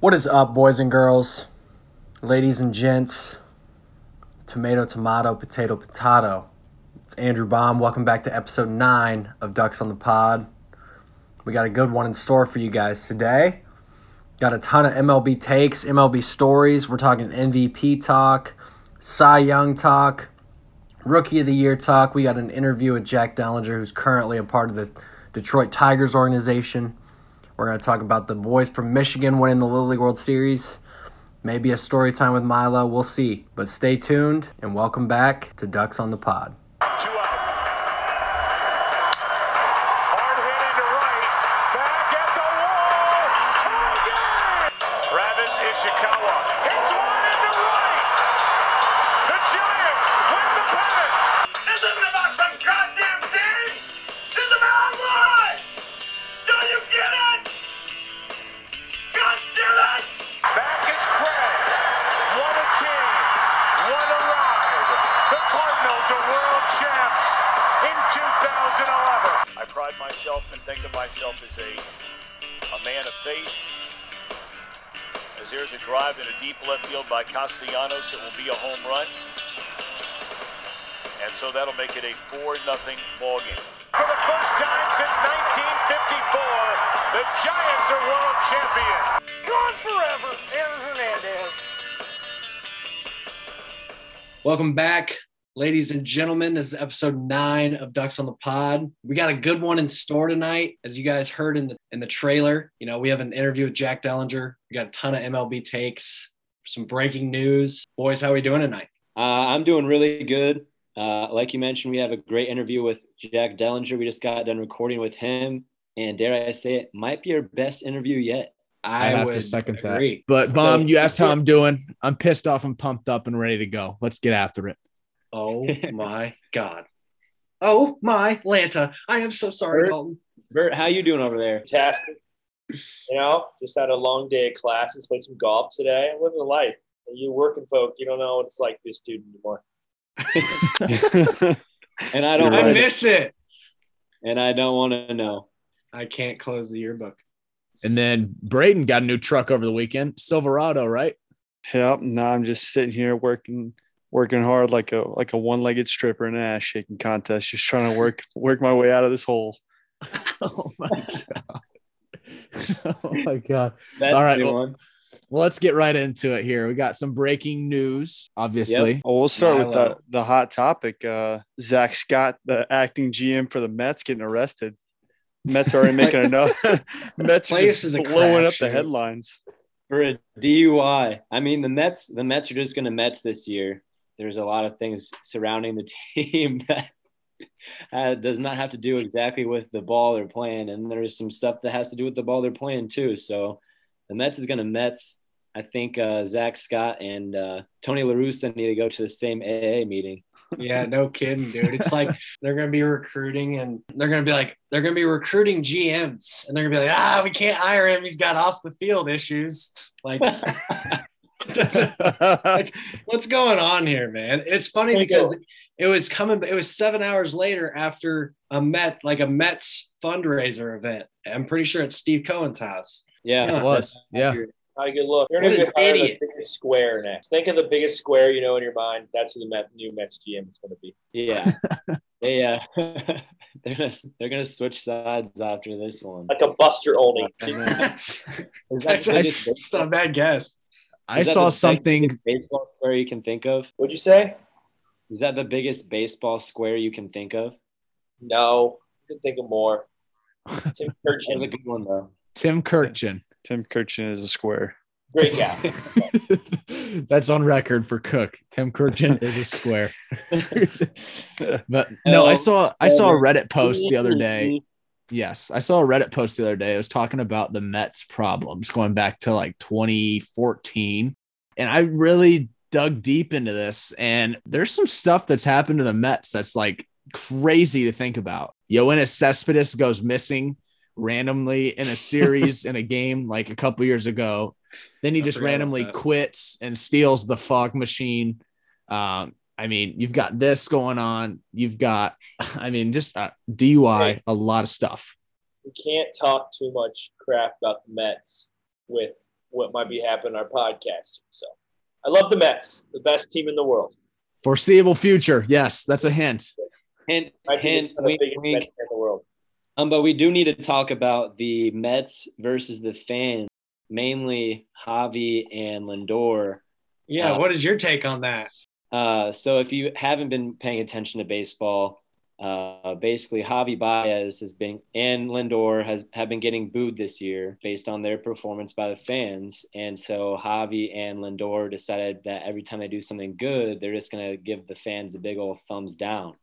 What is up, boys and girls, ladies and gents, tomato, tomato, potato, potato? It's Andrew Baum. Welcome back to episode 9 of Ducks on the Pod. We got a good one in store for you guys today. Got a ton of MLB takes, MLB stories. We're talking MVP talk, Cy Young talk, Rookie of the Year talk. We got an interview with Jack Dellinger, who's currently a part of the Detroit Tigers organization. We're going to talk about the boys from Michigan winning the Little League World Series. Maybe a story time with Milo. We'll see. But stay tuned and welcome back to Ducks on the Pod. Castellanos, it will be a home run. And so that'll make it a 4 nothing ball game. For the first time since 1954, the Giants are world champion. Gone forever, Aaron Hernandez. Welcome back, ladies and gentlemen. This is episode nine of Ducks on the Pod. We got a good one in store tonight, as you guys heard in the in the trailer. You know, we have an interview with Jack Dellinger. We got a ton of MLB takes, some breaking news. Boys, how are we doing tonight? Uh, I'm doing really good. Uh, like you mentioned, we have a great interview with Jack Dellinger. We just got done recording with him, and dare I say it, might be our best interview yet. I, I have to second agree. that. But Baum, So- you asked how I'm doing. I'm pissed off I'm pumped up and ready to go. Let's get after it. Oh my god. Oh my Lanta. I am so sorry, Bert? Dalton. Bert, how you doing over there? fantastic. You know, just had a long day of classes, played some golf today. I'm living life. You working folk, you don't know what it's like to be a student anymore. And I don't I want miss it. and I don't want to know. I can't close the yearbook. And then Braden got a new truck over the weekend, Silverado, right? Yep. Now I'm just sitting here working working hard like a like a one legged stripper in an ass shaking contest, just trying to work work my way out of this hole. Oh my god. oh my god. That's All right, well- one. Well, let's get right into it here. We got some breaking news, obviously. Oh, we'll start with the the hot topic. Uh Zack Scott, the acting GM for the Mets, getting arrested. Mets are already making enough. Mets are Place just is a blowing up the headlines. For a DUI. I mean, the Mets, the Mets are just going to Mets this year. There's a lot of things surrounding the team that uh, does not have to do exactly with the ball they're playing, and there's some stuff that has to do with the ball they're playing too. So the Mets is going to Mets. I think uh, Zack Scott and uh, Tony LaRussa need to go to the same AA meeting. Yeah, no kidding, dude. It's like they're gonna be recruiting and they're gonna be like they're gonna be recruiting GMs and they're gonna be like, ah, we can't hire him. He's got off the field issues. Like, like, what's going on here, man? It's funny because it was coming. It was seven hours later after a Met, like a Mets fundraiser event. I'm pretty sure it's Steve Cohen's house. Yeah, It was. Yeah. How you good look. You're What gonna an idiot. the biggest square next. Think of the biggest square you know in your mind. That's who the Met, new Mets GM is going to be. yeah, yeah. Uh, they're gonna they're gonna switch sides after this one. Like a Buster Olney. Is that That's biggest it's not a bad guess. I saw the something. baseball square you can think of. What'd you say? Is that the biggest baseball square you can think of? No. You can think of more. Tim That's a good one though. Tim Kurkjian. Tim Kurkjian is a square. Great guy. That's on record for Cook. Tim Kurkjian is a square. but no, I saw I saw a Reddit post the other day. Yes, I saw a Reddit post the other day. It was talking about the Mets problems going back to like 2014. And I really dug deep into this. And there's some stuff that's happened to the Mets that's like crazy to think about. Yoenis Cespedes goes missing randomly in a series in a game like a couple years ago. Then he I just randomly quits and steals the fog machine. Um, I mean, you've got this going on. You've got, I mean, just uh, DUI, Right. a lot of stuff. we can't talk too much crap about the Mets with what might be happening on our podcast. So I love the Mets, the best team in the world. Foreseeable future. Yes, that's a hint. Hint, hint, the wink, biggest wink. In the world. Um, but we do need to talk about the Mets versus the fans, mainly Javi and Lindor. Yeah, Uh, what is your take on that? Uh, so if you haven't been paying attention to baseball, uh, basically Javi Baez has been and Lindor has have been getting booed this year based on their performance by the fans, and so Javi and Lindor decided that every time they do something good, they're just gonna give the fans a big old thumbs down,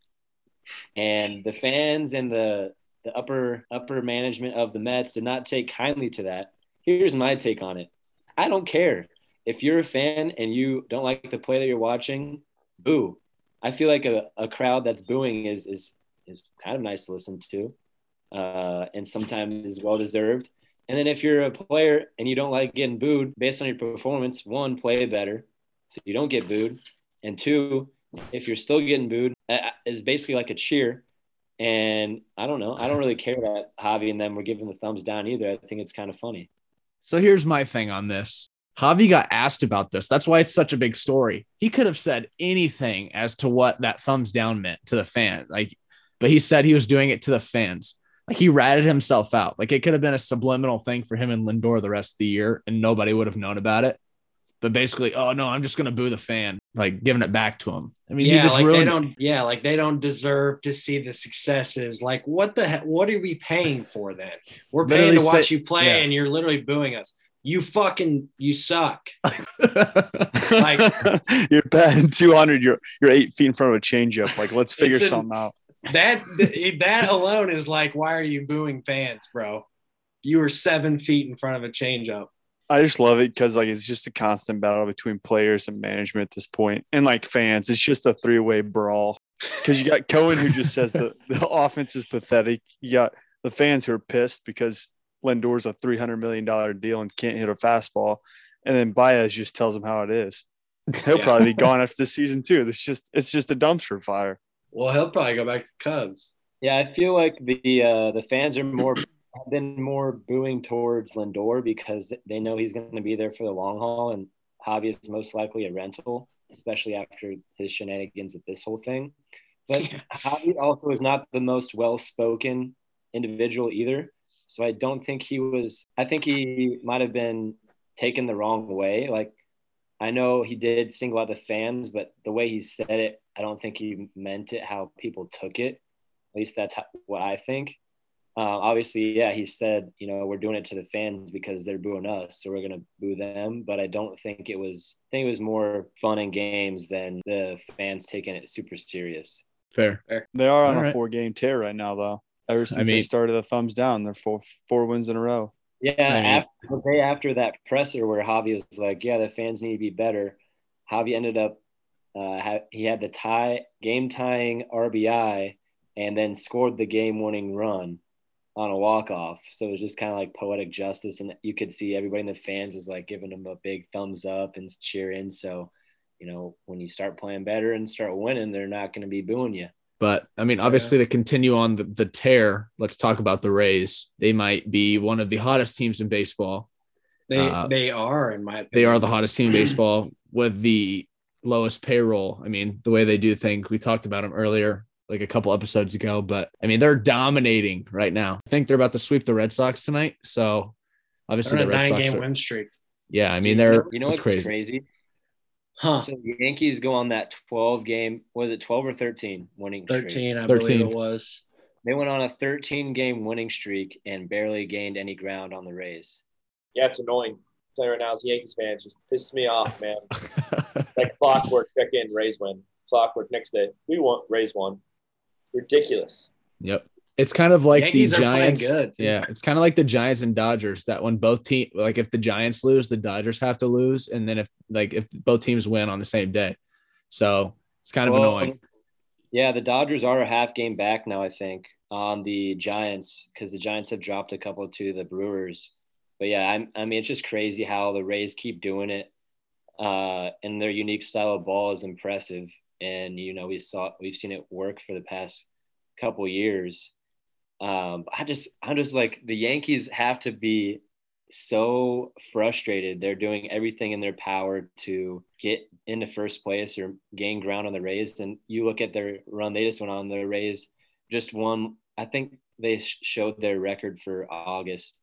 and the fans and the the upper upper management of the Mets did not take kindly to that. Here's my take on it. I don't care if you're a fan and you don't like the play that you're watching, boo. I feel like a, a crowd that's booing is is is kind of nice to listen to, uh, and sometimes is well deserved. And then if you're a player and you don't like getting booed based on your performance, one, play better so you don't get booed, and two, if you're still getting booed, uh, is basically like a cheer. And I don't know. I don't really care that Javi and them were giving the thumbs down either. I think it's kind of funny. So here's my thing on this. Javi got asked about this. That's why it's such a big story. He could have said anything as to what that thumbs down meant to the fan. Like, but he said he was doing it to the fans. Like he ratted himself out. Like it could have been a subliminal thing for him and Lindor the rest of the year, and nobody would have known about it. But basically, oh no, I'm just gonna boo the fan, like giving it back to him. I mean, yeah, he just like they don't. Yeah, like they don't deserve to see the successes. Like, what the heck? What are we paying for then? We're paying Literally to watch say- you play, yeah. and you're literally booing us. You fucking, you suck. like you're batting 200. You're you're eight feet in front of a changeup. Like, let's figure an- something out. That that alone is like, why are you booing fans, bro? You were seven feet in front of a changeup. I just love it because like it's just a constant battle between players and management at this point, and like fans. It's just a three way brawl. Because you got Cohen who just says the, the offense is pathetic. You got the fans who are pissed because Lindor's a three hundred million dollar deal and can't hit a fastball, and then Baez just tells him how it is. He'll Yeah. probably be gone after this season too. It's just it's just a dumpster fire. Well, he'll probably go back to the Cubs. Yeah, I feel like the uh, the fans are more have been more booing towards Lindor because they know he's going to be there for the long haul, and Javi is most likely a rental, especially after his shenanigans with this whole thing. But Javi also is not the most well spoken individual either, so I don't think he was. I think he might have been taken the wrong way. Like I know he did single out the fans, but the way he said it, I don't think he meant it how people took it. At least that's how, what I think. Uh, obviously, yeah, he said, you know, we're doing it to the fans because they're booing us, so we're gonna boo them. But I don't think it was. I think it was more fun and games than the fans taking it super serious. Fair. They are on All a right. four game tear right now though. Ever since mean- they started a thumbs down, they're four four wins in a row. Yeah, mean- after, the day after that presser where Javi was like, "Yeah, the fans need to be better," Javi ended up uh, ha- he had the tie game tying RBI and then scored the game winning run on a walk off. So it was just kind of like poetic justice, and you could see everybody in the fans was like giving him a big thumbs up and cheering. So you know, when you start playing better and start winning, they're not going to be booing you. But I mean, obviously, to continue on the, the tear, let's talk about the Rays. They might be one of the hottest teams in baseball. They Uh, they are in my opinion. They are the hottest team in baseball with the lowest payroll. I mean, the way they do things, we talked about them earlier, like a couple episodes ago. But I mean, they're dominating right now. I think they're about to sweep the Red Sox tonight. So obviously, They're the on Red nine Sox. game Are, win streak. yeah, I mean, they're you know it's what's crazy. crazy? Huh. So the Yankees go on that 12 game, was it 12 or 13 winning streak? 13, I 13. believe it was. They went on a 13 game winning streak and barely gained any ground on the Rays. Yeah, it's annoying. I'm you right now, as a Yankees fan, it just pisses me off, man. like clockwork, check in, Rays win. Clockwork next day, we want Rays won. Ridiculous. Yep. It's kind of like Yankees the Giants. good. Yeah, it's kind of like the Giants and Dodgers. That when both team, like if the Giants lose, the Dodgers have to lose, and then if like if both teams win on the same day, so it's kind of Well, annoying. Yeah, the Dodgers are a half game back now, I think, on the Giants because the Giants have dropped a couple to the Brewers. But yeah, I'm, I mean, it's just crazy how the Rays keep doing it, uh, and their unique style of ball is impressive. And you know, we saw we've seen it work for the past couple years. Um, I just, I'm just like the Yankees have to be so frustrated. They're doing everything in their power to get into first place or gain ground on the Rays. And you look at their run they just went on. The Rays just won. I think they sh- showed their record for August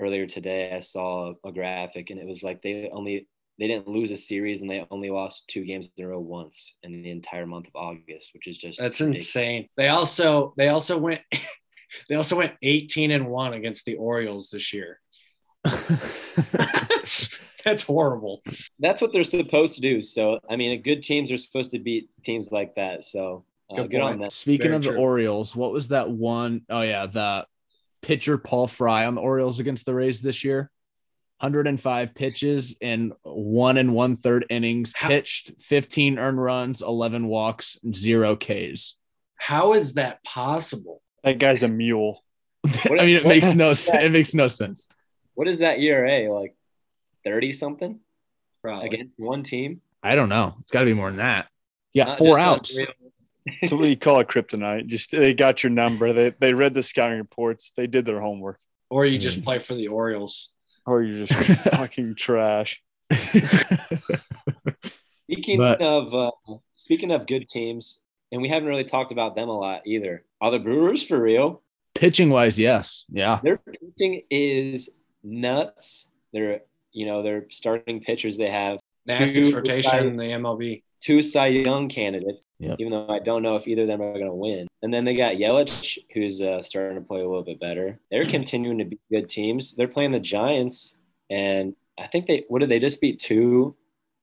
earlier today. I saw a graphic, and it was like they only they didn't lose a series, and they only lost two games in a row once in the entire month of August, which is just That's ridiculous. insane. They also they also went they also went 18 and 1 against the Orioles this year. That's horrible. That's what they're supposed to do. So I mean, good teams are supposed to beat teams like that. So uh, Good good, on point. them. Speaking Very of the. Orioles, what was that one oh yeah, the pitcher Paul Fry on the Orioles against the Rays this year? 105 pitches in one and one third innings, How- pitched 15 earned runs, 11 walks, zero Ks. How is that possible? That guy's a mule. I mean, it makes no sense. It makes no sense. What is that ERA like? Thirty something Probably. against one team. I don't know. It's got to be more than that. Yeah, Not four outs. unreal. That's what you call a kryptonite. Just they got your number. They they read the scouting reports. They did their homework. Or you just play for the Orioles. Or you're just fucking trash. Speaking But- of uh, speaking of good teams, and we haven't really talked about them a lot either. Are the Brewers for real? Pitching wise, yes. Yeah. Their pitching is nuts. They're you know their starting pitchers. They have Nastiest rotation Cy- in the MLB. two Cy Young candidates. Yep. Even though I don't know if either of them are going to win. And then they got Yelich, who's uh, starting to play a little bit better. They're continuing to be good teams. They're playing the Giants, and I think they what did they just beat two?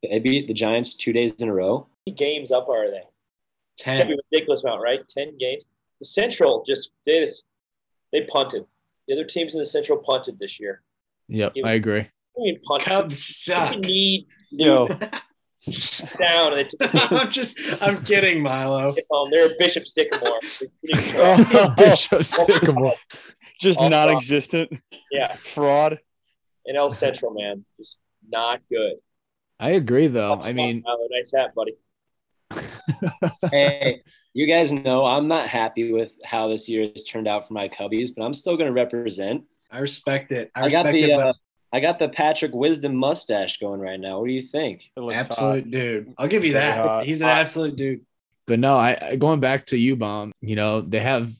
They beat the Giants two days in a row. How many games up are they? Can't 10. be a ridiculous amount, right? Ten games. The Central just they just they punted. The other teams in the Central punted this year. Yep. I agree. I mean, punted. Cubs They suck. need Yo, down. And they took the I'm just I'm kidding, Milo. home. They're Bishop Sycamore. They're pretty trash. Bishop Sycamore. just All non-existent yeah, fraud. and NL Central, man, just not good. I agree, though. I mean, Tyler, nice hat, buddy. hey, you guys know I'm not happy with how this year has turned out for my Cubbies, but I'm still going to represent. I respect it. I I, got the it, uh, I got the Patrick Wisdom mustache going right now. What do you think? It but looks absolute dude. I'll give you that. hot. He's an Hot. absolute dude. but no, I I- going back to U Baum, you know, they have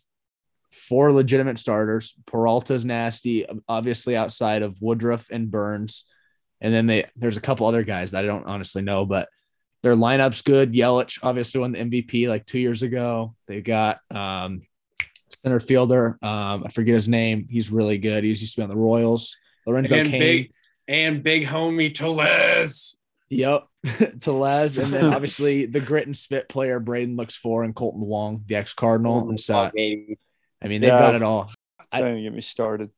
four legitimate starters. Peralta's nasty, obviously outside of Woodruff and Burnes. And then they there's a couple other guys that I don't honestly know, but their lineup's good. Yelich obviously won the MVP like two years ago. They got um center fielder. Um, I forget his name. He's really good. He used to be on the Royals. Lorenzo and Cain. big and big homie Tellez. Yep. to Les. And then obviously the grit and spit player Braden looks for and Kolten Wong, the ex Cardinal. And so I mean they've Yeah. got it all. I- Don't even get me started.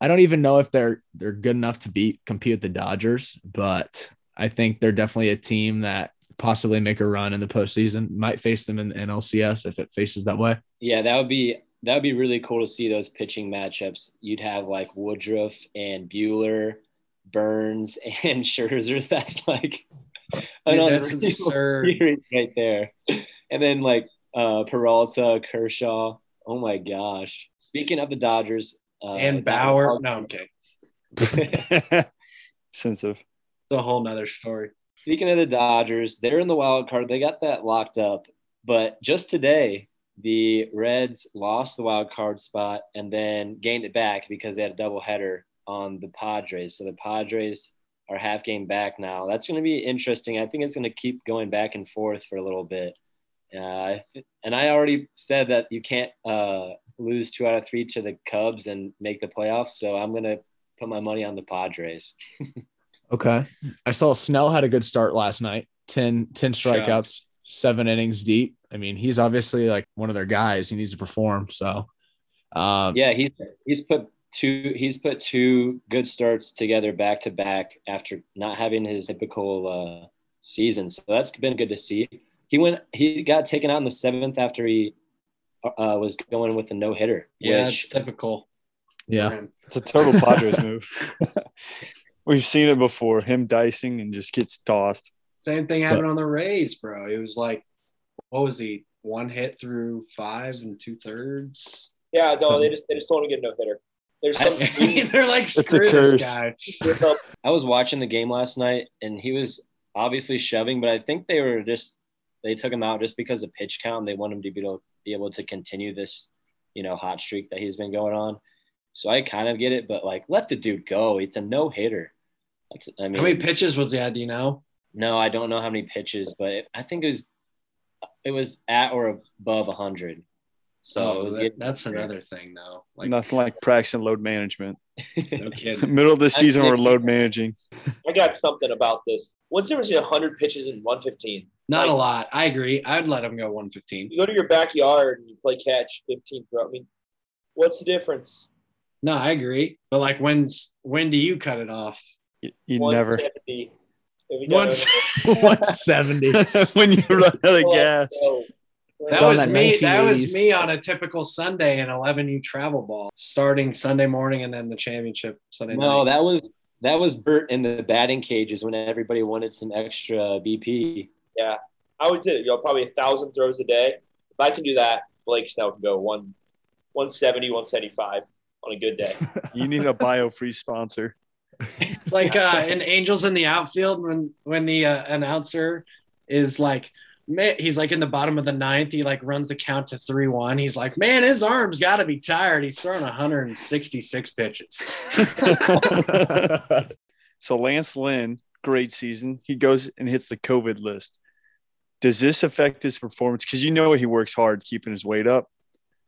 I don't even know if they're they're good enough to beat compete with the Dodgers, but I think they're definitely a team that possibly make a run in the postseason. Might face them in the NLCS if it faces that way. Yeah, that would be that would be really cool to see those pitching matchups. You'd have like Woodruff and Buehler, Burnes and Scherzer. That's like an Dude, that's absurd. series right there. And then like uh, Peralta, Kershaw. Oh my gosh! Speaking of the Dodgers uh, and that Bauer. was- No, I'm kidding. Sensitive. It's a whole nother story. Speaking of the Dodgers, they're in the wild card. They got that locked up. But just today, the Reds lost the wild card spot and then gained it back because they had a doubleheader on the Padres. So the Padres are half game back now. That's going to be interesting. I think it's going to keep going back and forth for a little bit. Uh, and I already said that you can't uh, lose two out of three to the Cubs and make the playoffs. So I'm going to put my money on the Padres. Okay. I saw Snell had a good start last night. 10, 10 strikeouts, seven innings deep. I mean, he's obviously like one of their guys. He needs to perform. So um Yeah, he's he's put two he's put two good starts together back to back after not having his typical uh, season. So that's been good to see. He went he got taken out in the seventh after he uh, was going with the no hitter. Yeah, which it's typical. yeah. for. It's a total Padres move. We've seen it before. Him dicing and just gets tossed. Same thing happened on the Rays, bro. It was like, what was he? One hit through five and two thirds. Yeah, no, they um, just they just don't want to get no hitter. There's some they're like, It's a screw curse. this guy. I was watching the game last night, and he was obviously shoving, but I think they were just they took him out just because of pitch count. And they want him to be able, be able to continue this, you know, hot streak that he's been going on. So I kind of get it, but like, let the dude go. It's a no hitter. That's I mean, How many pitches was he at? Do you know? no, I don't know how many pitches, but it, I think it was it was at or above hundred. So Oh, was that- getting that's another thing, though. Like, Nothing like practicing load management. no kidding. Middle of the season, we're load managing. I got something about this. What's the difference between 100 pitches and 115? Not a lot. I agree. I'd let him go 115. You go to your backyard and you play catch 15 throw. I mean, what's the difference? No, I agree. But like, when's when do you cut it off? You, you never. 170. If you got Once 170. when you run out of Well, gas. that was me. That was me on a typical Sunday in 11U travel ball, starting Sunday morning and then the championship Sunday no, night. No, that was that was Bert in the batting cages when everybody wanted some extra BP. Yeah, I would do you know, probably a thousand throws a day. If I can do that, Blake Snell can go one, 170, 175 on a good day. You need a Biofreeze sponsor. It's like uh, in Angels in the outfield when when the uh, announcer is like, man, he's like in the bottom of the ninth. He like runs the count to three one. He's like, man, his arms got to be tired. He's throwing 166 pitches. so Lance Lynn, great season. He goes and hits the COVID list. Does this affect his performance? Because you know he works hard keeping his weight up.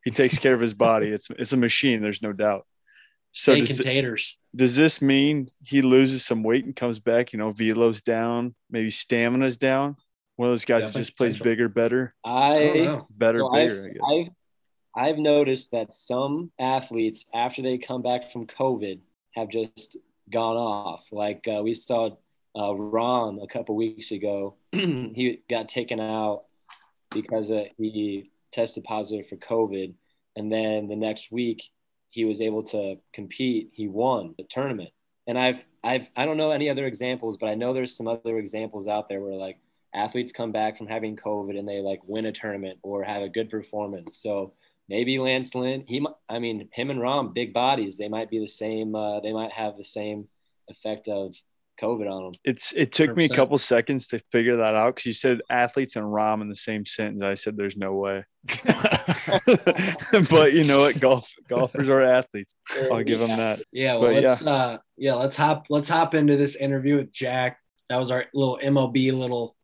He takes care of his body. It's it's a machine. There's no doubt. So Bacon does, it- taters. does this mean he loses some weight and comes back? You know, velo's down, maybe stamina's down. One of those guys that Definitely just plays potential. bigger, better, I don't know. better, so bigger. I've, I guess. I've I've noticed that some athletes after they come back from COVID have just gone off. Like uh, we saw uh, Rahm a couple weeks ago. he got taken out because uh, he tested positive for COVID, and then the next week he was able to compete. He won the tournament, and I've I've I don't know any other examples, but I know there's some other examples out there where like athletes come back from having COVID and they like win a tournament or have a good performance. So maybe Lance Lynn, he, I mean, him and Rahm, big bodies, they might be the same. Uh, they might have the same effect of COVID on them. It's it took me a couple seconds to figure that out because you said athletes and Rahm in the same sentence. I said there's no way. but you know what? Golf golfers are athletes. I'll give them that. Yeah, well, But, let's uh yeah, let's hop let's hop into this interview with Jack. That was our little MLB little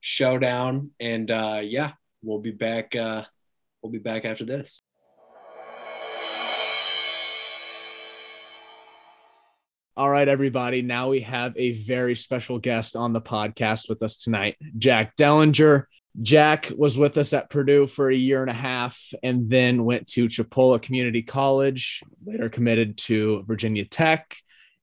showdown and uh yeah, we'll be back uh we'll be back after this. All right, everybody. Now we have a very special guest on the podcast with us tonight, Jack Dellinger. Jack was with us at Purdue for a year and a half and then went to Chipola Community College, later committed to Virginia Tech,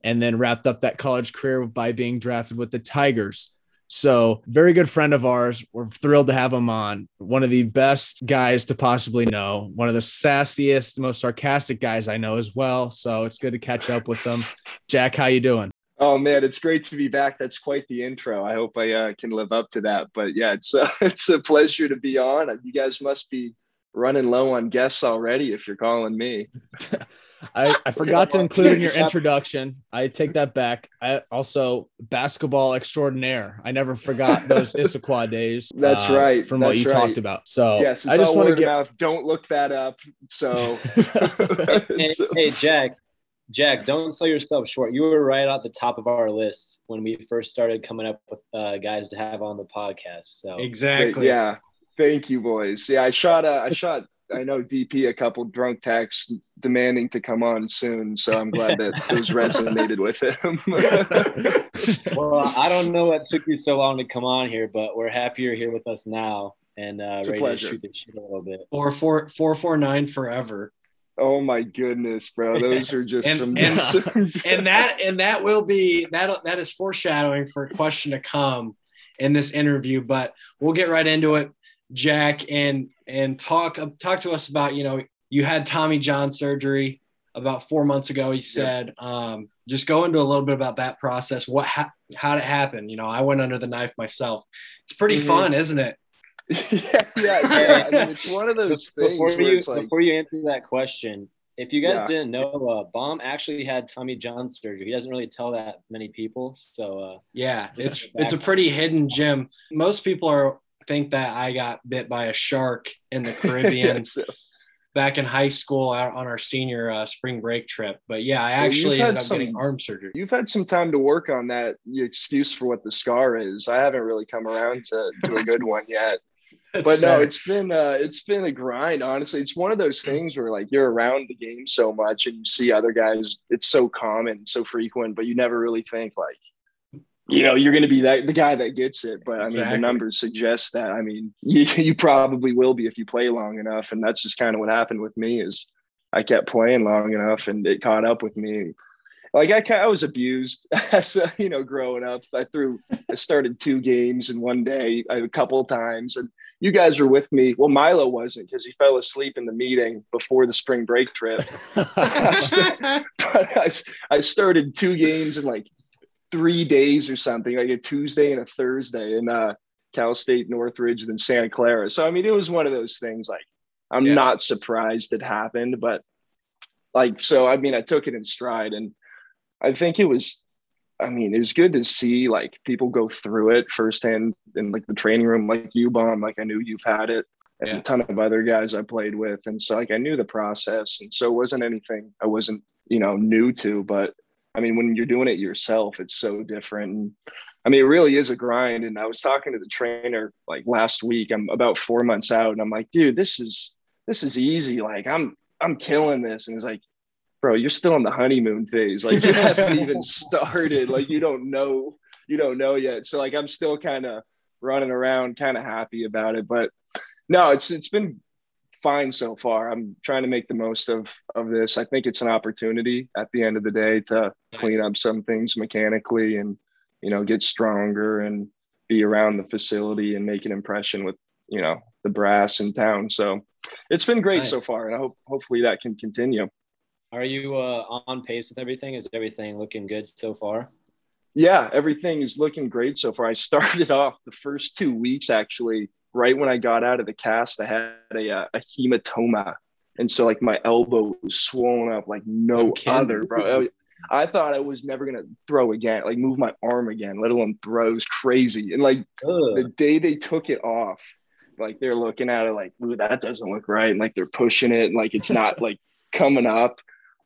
and then wrapped up that college career by being drafted with the Tigers. So, very good friend of ours. We're thrilled to have him on. One of the best guys to possibly know, one of the sassiest, most sarcastic guys I know as well. So, it's good to catch up with them. Jack, how you doing? Oh man, it's great to be back. That's quite the intro. I hope I uh, can live up to that. But yeah, it's it's a pleasure to be on. You guys must be running low on guests already if you're calling me. I, I forgot to include in your introduction. I take that back. I also basketball extraordinaire. I never forgot those Issaquah days. uh, That's right. From what you right. talked about. So yes, it's I just want to word get of mouth. Don't look that up. So, Hey, hey, Jack, Jack, don't sell yourself short. You were right at the top of our list when we first started coming up with uh, guys to have on the podcast. So Exactly. yeah. Thank you, boys. Yeah, I shot. Uh, I shot. I know DP a couple drunk texts demanding to come on soon. So I'm glad that those resonated with him. well, I don't know what took you so long to come on here, but we're happy you're here with us now and uh, It's a ready to shoot the shit a little bit. Four four four four nine forever. oh my goodness, bro! Those are just And- some. and- some and that and that will be that that is foreshadowing for a question to come in this interview but we'll get right into it jack and and talk talk to us about you know you had tommy john surgery about four months ago he said um, just go into a little bit about that process what ha- how did it happen you know i went under the knife myself it's pretty Mhm. fun isn't it yeah, yeah, yeah. I mean, it's one of those things Before where you it's like, before you answer that question, If you guys Yeah. didn't know, uh, Baum actually had Tommy John surgery. He doesn't really tell that many people. So uh, Yeah, it's it's a pretty hidden gem. Most people are think that I got bit by a shark in the Caribbean back in high school on our senior uh, spring break trip. But yeah, I actually had ended up getting some- arm surgery. You've had some time to work on that excuse for what the scar is. I haven't really come around to, to a good one yet. but no, it's been uh, it's been a grind. Honestly, it's one of those things where like you're around the game so much and you see other guys. It's so common, so frequent, but you never really think like, you know, you're going to be that the guy that gets it. But I mean, the numbers suggest that. I mean, you, you probably will be if you play long enough, and that's just kind of what happened with me. Is I kept playing long enough, and it caught up with me. Like I, I was abused as a, you know growing up. I threw, I started two games in one day a couple of times, and you guys were with me. Well, Milo wasn't because he fell asleep in the meeting before the spring break trip. but I, I started two games in like three days or something, like a Tuesday and a Thursday in uh, Cal State Northridge, then Santa Clara. So I mean, it was one of those things. Like I'm Yeah. not surprised it happened, but like so. I mean, I took it in stride, and I think it was. I mean, it was good to see like people go through it firsthand in like the training room, like you, Baum. Like I knew you've had it, and Yeah. a ton of other guys I played with, and so like I knew the process, and so it wasn't anything I wasn't you know new to. But I mean, when you're doing it yourself, it's so different. And I mean, it really is a grind. And I was talking to the trainer like last week. I'm about four months out, and I'm like, dude, this is this is easy. Like I'm I'm killing this, and he's like bro, you're still in the honeymoon phase. Like you haven't even started. Like you don't know, you don't know yet. So like I'm still kind of running around, kind of happy about it. But no, it's it's been fine so far. I'm trying to make the most of of this. I think it's an opportunity at the end of the day to clean up some things mechanically and you know get stronger and be around the facility and make an impression with you know the brass in town. So it's been great Nice. so far, and I hope hopefully that can continue. are you uh, on pace with everything? Is everything looking good so far? Yeah, everything is looking great so far. I started off the first two weeks actually right when I got out of the cast. I had a, uh, a hematoma, and so like my elbow was swollen up like no other, bro. I, I thought I was never gonna throw again, like move my arm again, let alone throw. It was crazy. And like the day they took it off, like they're looking at it like, ooh, that doesn't look right. And like they're pushing it and like it's not like coming up.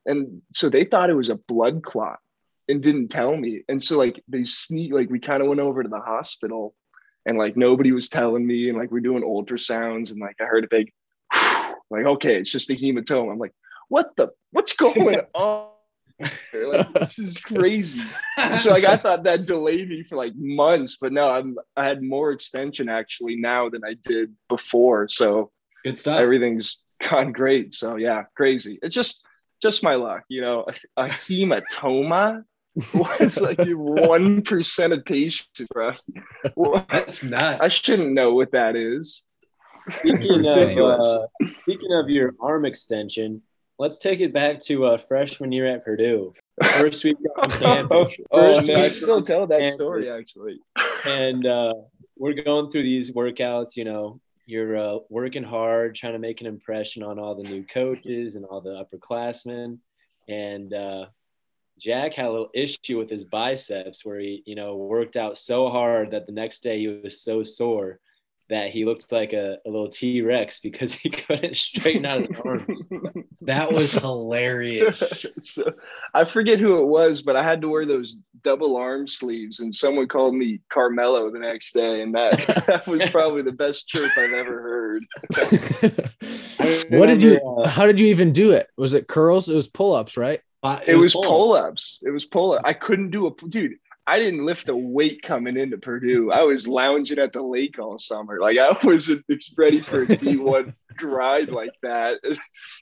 And so they thought it was a blood clot and didn't tell me. And so like they sneak like we kind of went over to the hospital and like nobody was telling me and like we're doing ultrasounds and like I heard a big like okay, it's just a hematoma. I'm like, what the what's going on? Like, this is crazy so like I thought that delayed me for like months, but no, I'm I had more extension actually now than I did before. So Good stuff. everything's gone great. So yeah, crazy. It's just just my luck, you know. A, a hematoma was like one percent of patients, bro. Well, That's nuts. I shouldn't know what that is. Speaking of, uh, speaking of your arm extension, let's take it back to uh, freshman year at Purdue. First week on campus, oh First man, I still tell that campus. story actually. and uh, we're going through these workouts. You know, you're uh, working hard, trying to make an impression on all the new coaches and all the upperclassmen. And uh, Jack had a little issue with his biceps, where he, you know, worked out so hard that the next day he was so sore that he looked like a, a little T Rex because he couldn't straighten out his arms. that was hilarious. so, I forget who it was, but I had to wear those double arm sleeves, and someone called me Carmelo the next day, and that that was probably the best chirp I've ever heard. what did you? uh, How did you even do it? Was it curls? It was pull ups, right? Uh, It, was pull-ups. pull ups. It was pull up. I couldn't do a dude. I didn't lift a weight coming into Purdue. I was lounging at the lake all summer. Like I wasn't ready for a D1 grind like that.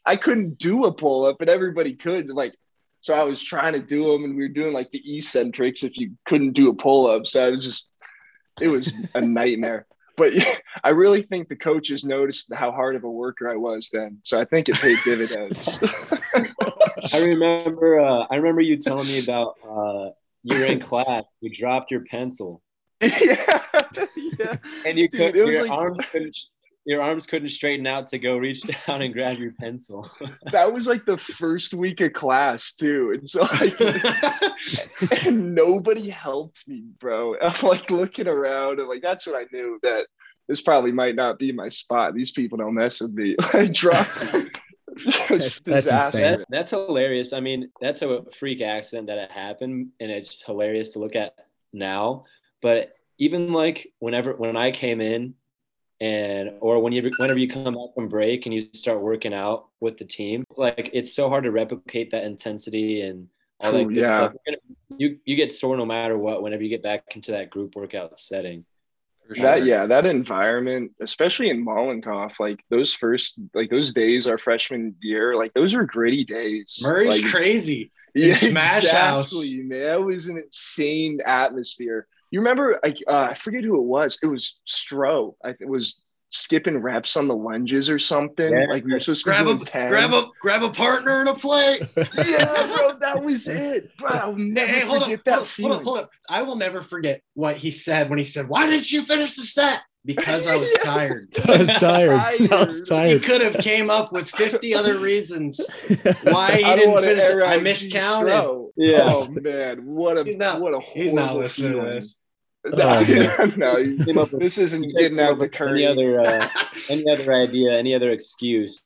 I couldn't do a pull up, but everybody could. Like, so I was trying to do them, and we were doing like the eccentrics if you couldn't do a pull up. So I was just, it was a nightmare. But I really think the coaches noticed how hard of a worker I was then. So I think it paid dividends. I remember. Uh, I remember you telling me about uh, you were in class. You dropped your pencil, yeah, yeah. and you Dude, could your like- arms couldn't your arms couldn't straighten out to go reach down and grab your pencil. that was like the first week of class too, and so like, and nobody helped me, bro. I'm like looking around and like that's what I knew that this probably might not be my spot. These people don't mess with me. I dropped. That's- that's insane. That, that's hilarious. I mean, that's a freak accident that it happened, and it's hilarious to look at now. But even like whenever when I came in, and or when you whenever you come back from break and you start working out with the team, it's like it's so hard to replicate that intensity and all that Oh, good yeah. stuff. You're gonna- You you get sore no matter what whenever you get back into that group workout setting. For That yeah, that environment, especially in Mollenkopf, like those first, like those days our freshman year, like those are gritty days. Murray's like, crazy. Yeah, Smash House. man. That was an insane atmosphere. You remember, like, uh, I forget who it was. It was Stro. I it was skipping reps on the lunges or something. Yeah. Like we were supposed to Grab be a 10. grab a grab a partner and a plate. yeah, bro, that was it, bro. I'll never Hey, hold up, forget hold that hold feeling. up, hold up. I will never forget what he said when he said, "Why didn't you finish the set?" Because I was tired. I was tired. I was Tired. He could have came up with 50 other reasons why he I didn't want to finish. air it. I miscounted. Stro. Yeah. Oh man, what a He's not- what a He's not horrible listening to feeling. this. No, Oh, no, you- Came up with- this isn't getting out up the with curtain. Any other uh, any other idea, any other excuse,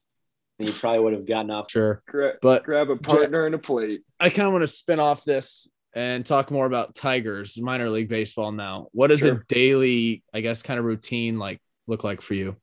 you probably would have gotten off. Sure. Gra- But grab a partner and a plate. I kind of want to spin off this and talk more about Tigers minor league baseball now. What does a daily, I guess, kind of routine like look like for you?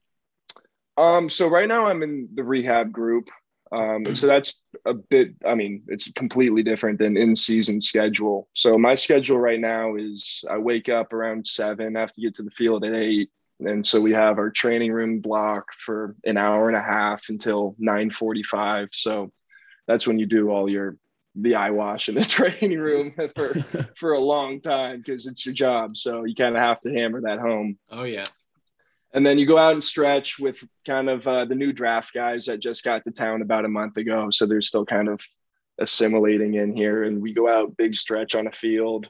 Um, so right now I'm in the rehab group. Um, and so that's a bit, I mean, it's completely different than in season schedule. So my schedule right now is I wake up around seven, I have to get to the field at eight. And so we have our training room block for an hour and a half until 945. So that's when you do all your the eye wash in the training room for for a long time because it's your job. So you kind of have to hammer that home. Oh yeah. And then you go out and stretch with kind of uh, the new draft guys that just got to town about a month ago. So they're still kind of assimilating in here. And we go out big stretch on a field.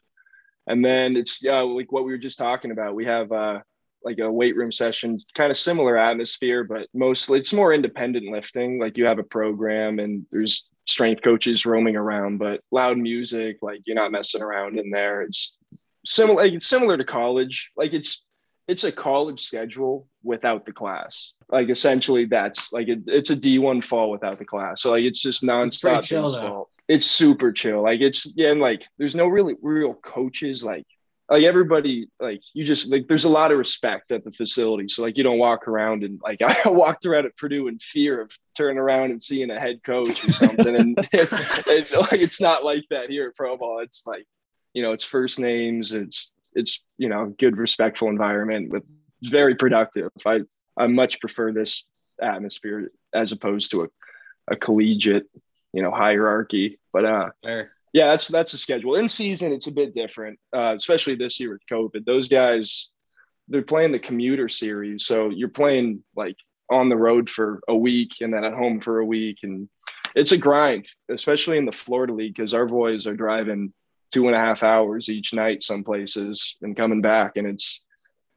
And then it's yeah, like what we were just talking about. We have uh, like a weight room session, kind of similar atmosphere, but mostly it's more independent lifting. Like you have a program and there's strength coaches roaming around, but loud music, like you're not messing around in there. It's similar, like, it's similar to college. Like it's it's a college schedule without the class. Like essentially, that's like it, it's a D one fall without the class. So like it's just It's pretty nonstop though. It's super chill. Like it's yeah, and like there's no really real coaches. Like like everybody like you just like there's a lot of respect at the facility. So like you don't walk around and like I walked around at Purdue in fear of turning around and seeing a head coach or something. and like it's not like that here at Pro Ball. It's like you know it's first names. It's it's you know good respectful environment with very productive. I I much prefer this atmosphere as opposed to a, a collegiate you know hierarchy. But uh Fair. yeah, that's that's the schedule. In season, it's a bit different, uh, especially this year with COVID. Those guys, they're playing the commuter series, so you're playing like on the road for a week and then at home for a week, and it's a grind, especially in the Florida League because our boys are driving two and a half hours each night some places and coming back, and it's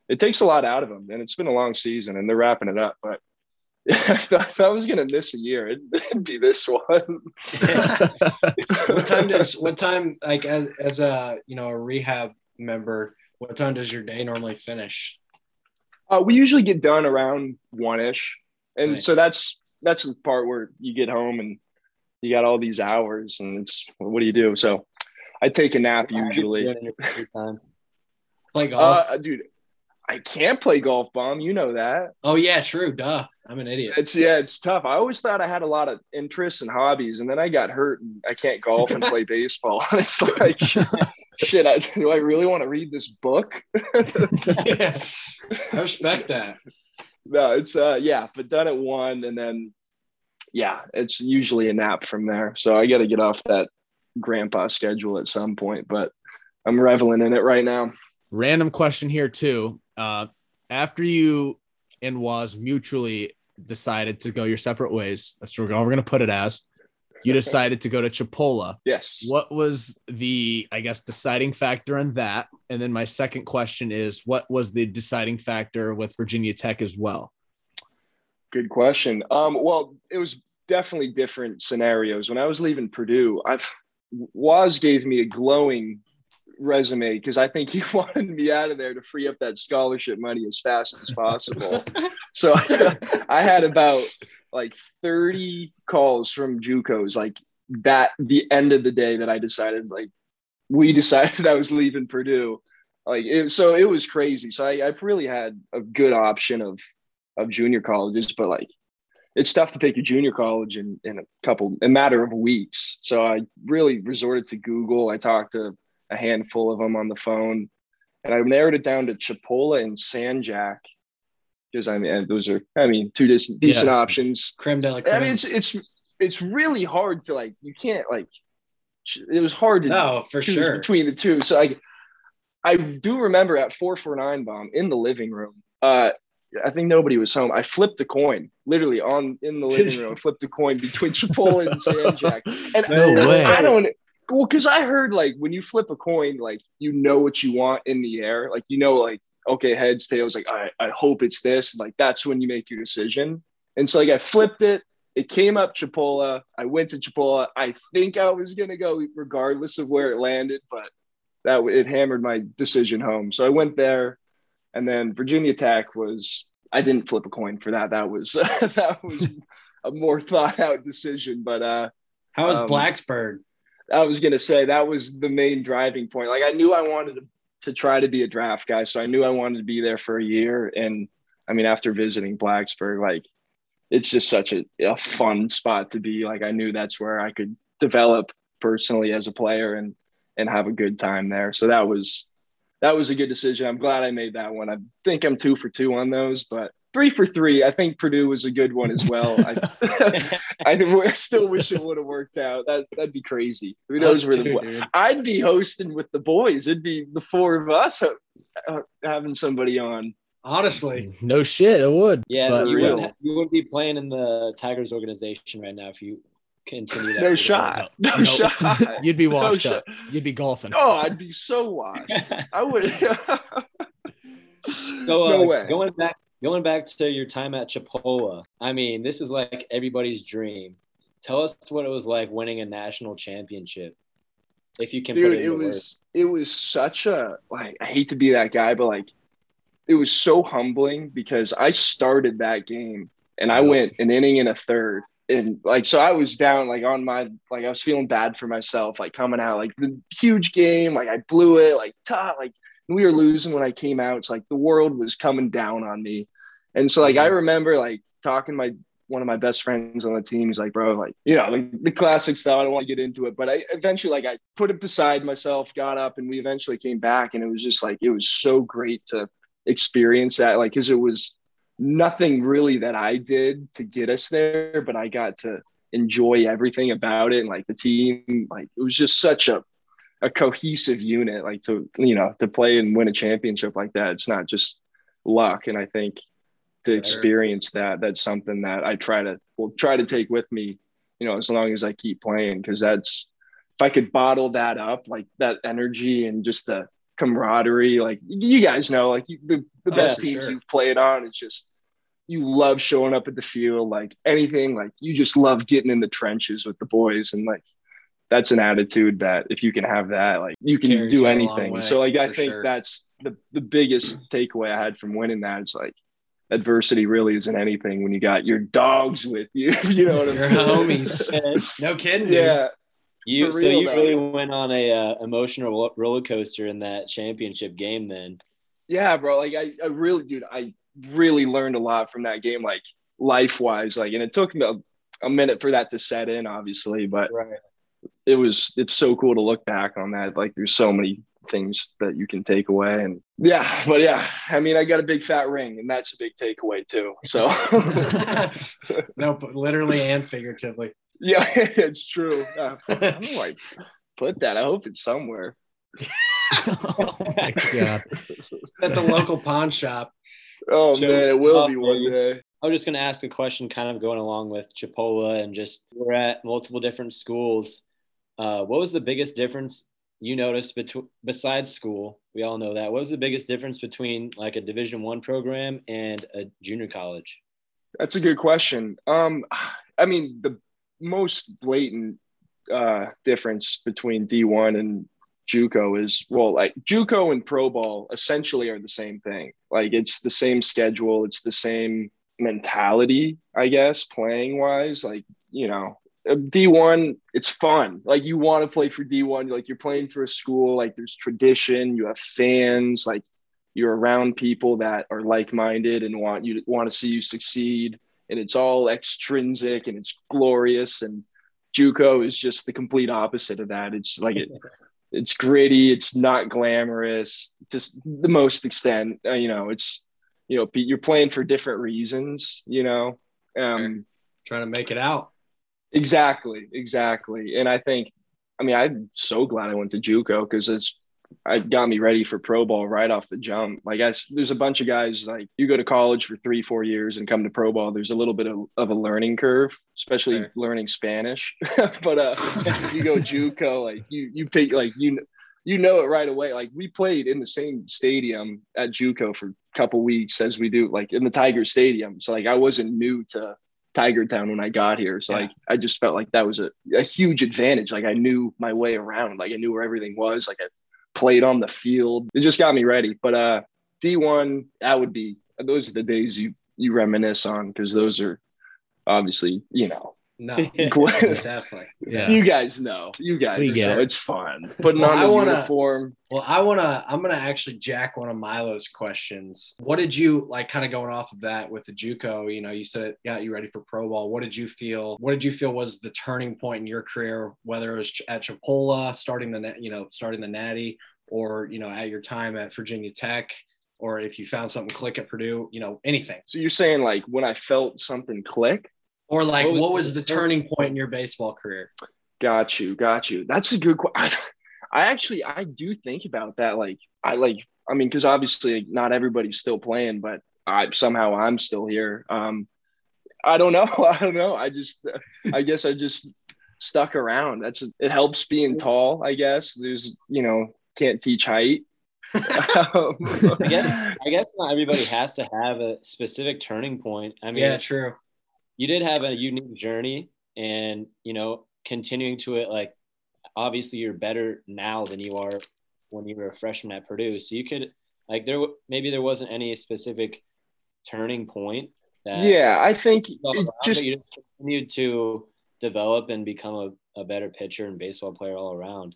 it takes a lot out of them. And it's been a long season, and they're wrapping it up, but. if I was gonna miss a year, it'd, it'd be this one. what time does what time like as, as a you know a rehab member what time does your day normally finish Uh, we usually get done around one ish, and Nice. so that's that's the part where you get home and you got all these hours, and it's what do you do? So I take a nap usually. Doing it in your free time. play golf Uh, dude, I can't play golf, Baum. You know that. oh yeah true duh i'm an idiot It's yeah, it's tough. I always thought I had a lot of interests and hobbies, and then I got hurt and I can't golf and play baseball. it's like, shit. I, do I really want to read this book? yeah. i respect that no, it's uh yeah, but done at one and then yeah, it's usually a nap from there. So I gotta get off that grandpa schedule at some point, but I'm reveling in it right now. Random question here too. Uh, after you and was mutually decided to go your separate ways, that's what we're going to put it as. You decided to go to Chipola. Yes. What was the, I guess, deciding factor in that? And then my second question is, what was the deciding factor with Virginia Tech as well? Good question. Um, well, it was definitely different scenarios. When I was leaving Purdue, I've Waz gave me a glowing resume because I think he wanted me out of there to free up that scholarship money as fast as possible. so I had about like 30 calls from JUCOs, like that the end of the day that I decided like we decided I was leaving Purdue. Like it, so it was crazy. So I, I really had a good option of of junior colleges, but like it's tough to pick a junior college in, in a couple a matter of weeks. So I really resorted to Google. I talked to a handful of them on the phone, and I narrowed it down to Chipola and San Jack because I mean those are I mean two decent, decent Yeah. options. Creme de la creme. I mean it's it's it's really hard to like you can't like it was hard to no, for choose sure. between the two. So like I do remember at 449 bomb in the living room. Uh I think nobody was home. I flipped a coin, literally on in the living room. Flipped a coin between Chipola and San Jack. And No way. I don't well, because I heard like when you flip a coin, like you know what you want in the air. Like you know, like okay, heads, tails, like I, I hope it's this. Like that's when you make your decision. And so like I flipped it. It came up Chipola. I went to Chipola. I think I was gonna go regardless of where it landed, but that it hammered my decision home. So I went there, and then Virginia Tech was. I didn't flip a coin for that. That was that was a more thought out decision. But uh, How was um, Blacksburg? I was gonna say that was the main driving point. Like I knew I wanted to, to try to be a draft guy, so I knew I wanted to be there for a year. And I mean, after visiting Blacksburg, like it's just such a, a fun spot to be. Like I knew that's where I could develop personally as a player and and have a good time there. So that was that was a good decision. I'm glad I made that one. I think I'm two for two on those, but three for three. I think Purdue was a good one as well. I, I still wish it would have worked out. That that'd be crazy. Who knows Us where too, the dude. I'd be hosting with the boys. It'd be the four of us uh, uh, having somebody on. Honestly, No shit, it would. Yeah, But- you, wouldn't, you wouldn't be playing in the Tigers organization right now if you continue that. No shot. No, Nope. shot. You'd be No washed shot. up. You'd be golfing. Oh, I'd be so washed. I would. So uh, no way. going back, going back to your time at Chipola. I mean, this is like everybody's dream. Tell us what it was like winning a national championship. If you can, dude put it, it into was it was such a like i hate to be that guy but like it was so humbling because i started that game and i went an inning and a third and like so i was down like on my like i was feeling bad for myself like coming out like the huge game like i blew it like ta like we were losing when i came out it's like the world was coming down on me and so like i mm-hmm. remember like talking to my one of my best friends on the team. He's like, bro, like, you know, like the classic stuff. I don't want to get into it, but I eventually, like, I put it beside myself, got up, and we eventually came back. And it was just like, it was so great to experience that, like, because it was nothing really that I did to get us there, but I got to enjoy everything about it. And like the team, like, it was just such a, a cohesive unit, like, to, you know, to play and win a championship like that. It's not just luck. And I think, to experience that that's something that i try to will try to take with me you know as long as i keep playing because that's if i could bottle that up like that energy and just the camaraderie like you guys know like you, the, the Oh, best for teams sure. you've played on it's just you love showing up at the field like anything like you just love getting in the trenches with the boys and like that's an attitude that if you can have that like you can do you a long anything way, so like i think sure. that's the the biggest takeaway i had from winning that is like adversity really isn't anything when you got your dogs with you. You know what I'm Your saying? homies. no kidding. dude. yeah. You For so you though. really went on a uh, emotional roller coaster in that championship game. Then Yeah, bro. Like I, I really, dude, I really learned a lot from that game, like life wise. Like, and it took me a, a minute for that to set in, obviously, but right. it was, it's so cool to look back on that. Like, there's so many things that you can take away. And yeah, but yeah, I mean, I got a big fat ring, and that's a big takeaway too. So no, but literally and figuratively. Yeah, it's true. Uh, I don't know where I put that. I hope it's somewhere. oh my god. At the local pawn shop. Oh Show man, it will off, be one day. I was just going to ask a question, kind of going along with Chipola, and just we're at multiple different schools. Uh, what was the biggest difference you noticed between besides school? We all know that. What was the biggest difference between like a Division One program and a junior college? That's a good question. Um, I mean, the most blatant uh, difference between D1 and JUCO is well, like JUCO and pro ball essentially are the same thing. Like it's the same schedule, it's the same mentality, I guess, playing wise. Like you know, D1, it's fun. Like you want to play for D1, like you're playing for a school. Like there's tradition, you have fans, like you're around people that are like-minded and want you to want to see you succeed and it's all extrinsic and it's glorious and JUCO is just the complete opposite of that. It's like it, it's gritty. It's not glamorous. Just the most extent, uh, you know. It's you know you're playing for different reasons. You know, um, Trying to make it out. exactly, exactly. And I think, I mean, I'm so glad I went to JUCO because it's it got me ready for pro ball right off the jump. Like I, there's a bunch of guys like you go to college for three, four years and come to pro ball. There's a little bit of, of a learning curve, especially Sure. learning Spanish. but uh, you go JUCO, like you you pick like you you know it right away. Like we played in the same stadium at JUCO for a couple weeks as we do like in the Tiger Stadium. So like I wasn't new to Tiger Town when I got here. So Yeah. like I just felt like that was a, a huge advantage. Like I knew my way around. Like I knew where everything was. Like I played on the field. It just got me ready. But uh D1, that would be those are the days you you reminisce on because those are obviously, you know, No, definitely. Yeah. you guys know. You guys We get know. it. It's fun. Putting Well, on I the wanna- uniform. Well, I wanna I'm gonna actually jack one of Milo's questions. What did you like kind of going off of that with the JUCO? You know, you said it got you ready for pro ball. What did you feel? What did you feel was the turning point in your career, whether it was at Chipola, starting the net, you know, starting the natty, or you know, at your time at Virginia Tech, or if you found something click at Purdue, you know, anything. So you're saying like when I felt something click? Or like What was what was the the turning point in your baseball career? Got you, got you. That's a good question. I actually I do think about that. Like I like I mean, because obviously not everybody's still playing, but I somehow I'm still here. Um, I don't know. I don't know. I just I guess I just stuck around. That's it helps being tall. I guess there's you know can't teach height. Um, I guess I guess not everybody has to have a specific turning point. I mean, yeah, true. You did have a unique journey, and you know, continuing to it, like obviously you're better now than you are when you were a freshman at Purdue. So you could like there maybe there wasn't any specific turning point that yeah, I think around, just you just continued to develop and become a, a better pitcher and baseball player all around.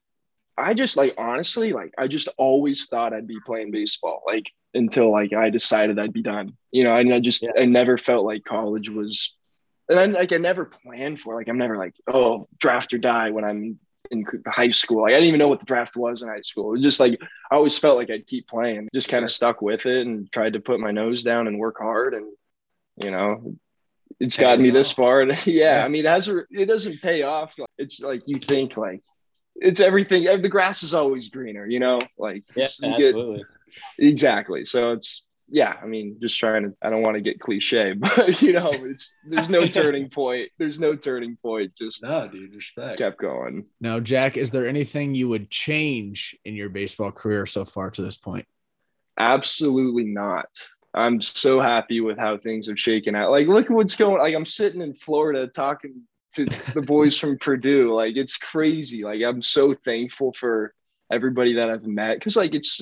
I just like honestly, like I just always thought I'd be playing baseball, like until like I decided I'd be done. You know, and I just Yeah. I never felt like college was, and I like I never planned for. Like I'm never like oh draft or die when I'm in high school. Like I didn't even know what the draft was in high school. It was just like I always felt like I'd keep playing. Just kind of stuck with it and tried to put my nose down and work hard. And you know, it's gotten me this far. And yeah, Yeah. I mean, it has it doesn't pay off. It's like you think like it's everything. The grass is always greener, you know. Like it's- you get- absolutely. exactly. So it's yeah. I mean, just trying to. I don't want to get cliche, but you know, it's there's no turning point. There's no turning point. Just No, dude, respect. kept going. Now, Jack, is there anything you would change in your baseball career so far to this point? Absolutely not. I'm so happy with how things have shaken out. Like, look at what's going. Like, I'm sitting in Florida talking to the boys from Purdue. Like, it's crazy. Like, I'm so thankful for everybody that I've met because, like, it's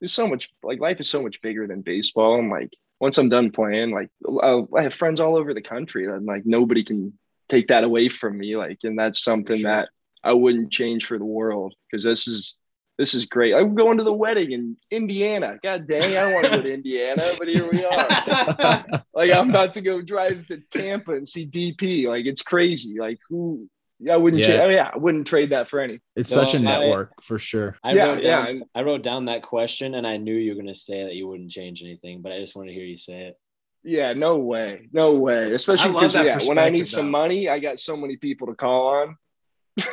there's so much. Like, life is so much bigger than baseball. And like, once I'm done playing, like, I'll, I have friends all over the country, and like, nobody can take that away from me. Like, and that's something Sure. that I wouldn't change for the world because this is this is great. I'm going to the wedding in Indiana. God dang, I don't want to go to Indiana, but here we are. like I'm about to go drive to Tampa and see DP. Like it's crazy. Like who? I wouldn't. Yeah. Yeah, oh, yeah I wouldn't trade that for any. It's No, such a network for sure. I Yeah, wrote yeah, down and- I wrote down that question and I knew you were gonna say that you wouldn't change anything, but I just wanted to hear you say it. Yeah, no way, no way. Especially because yeah, when I need perspective, some money, I got so many people to call on.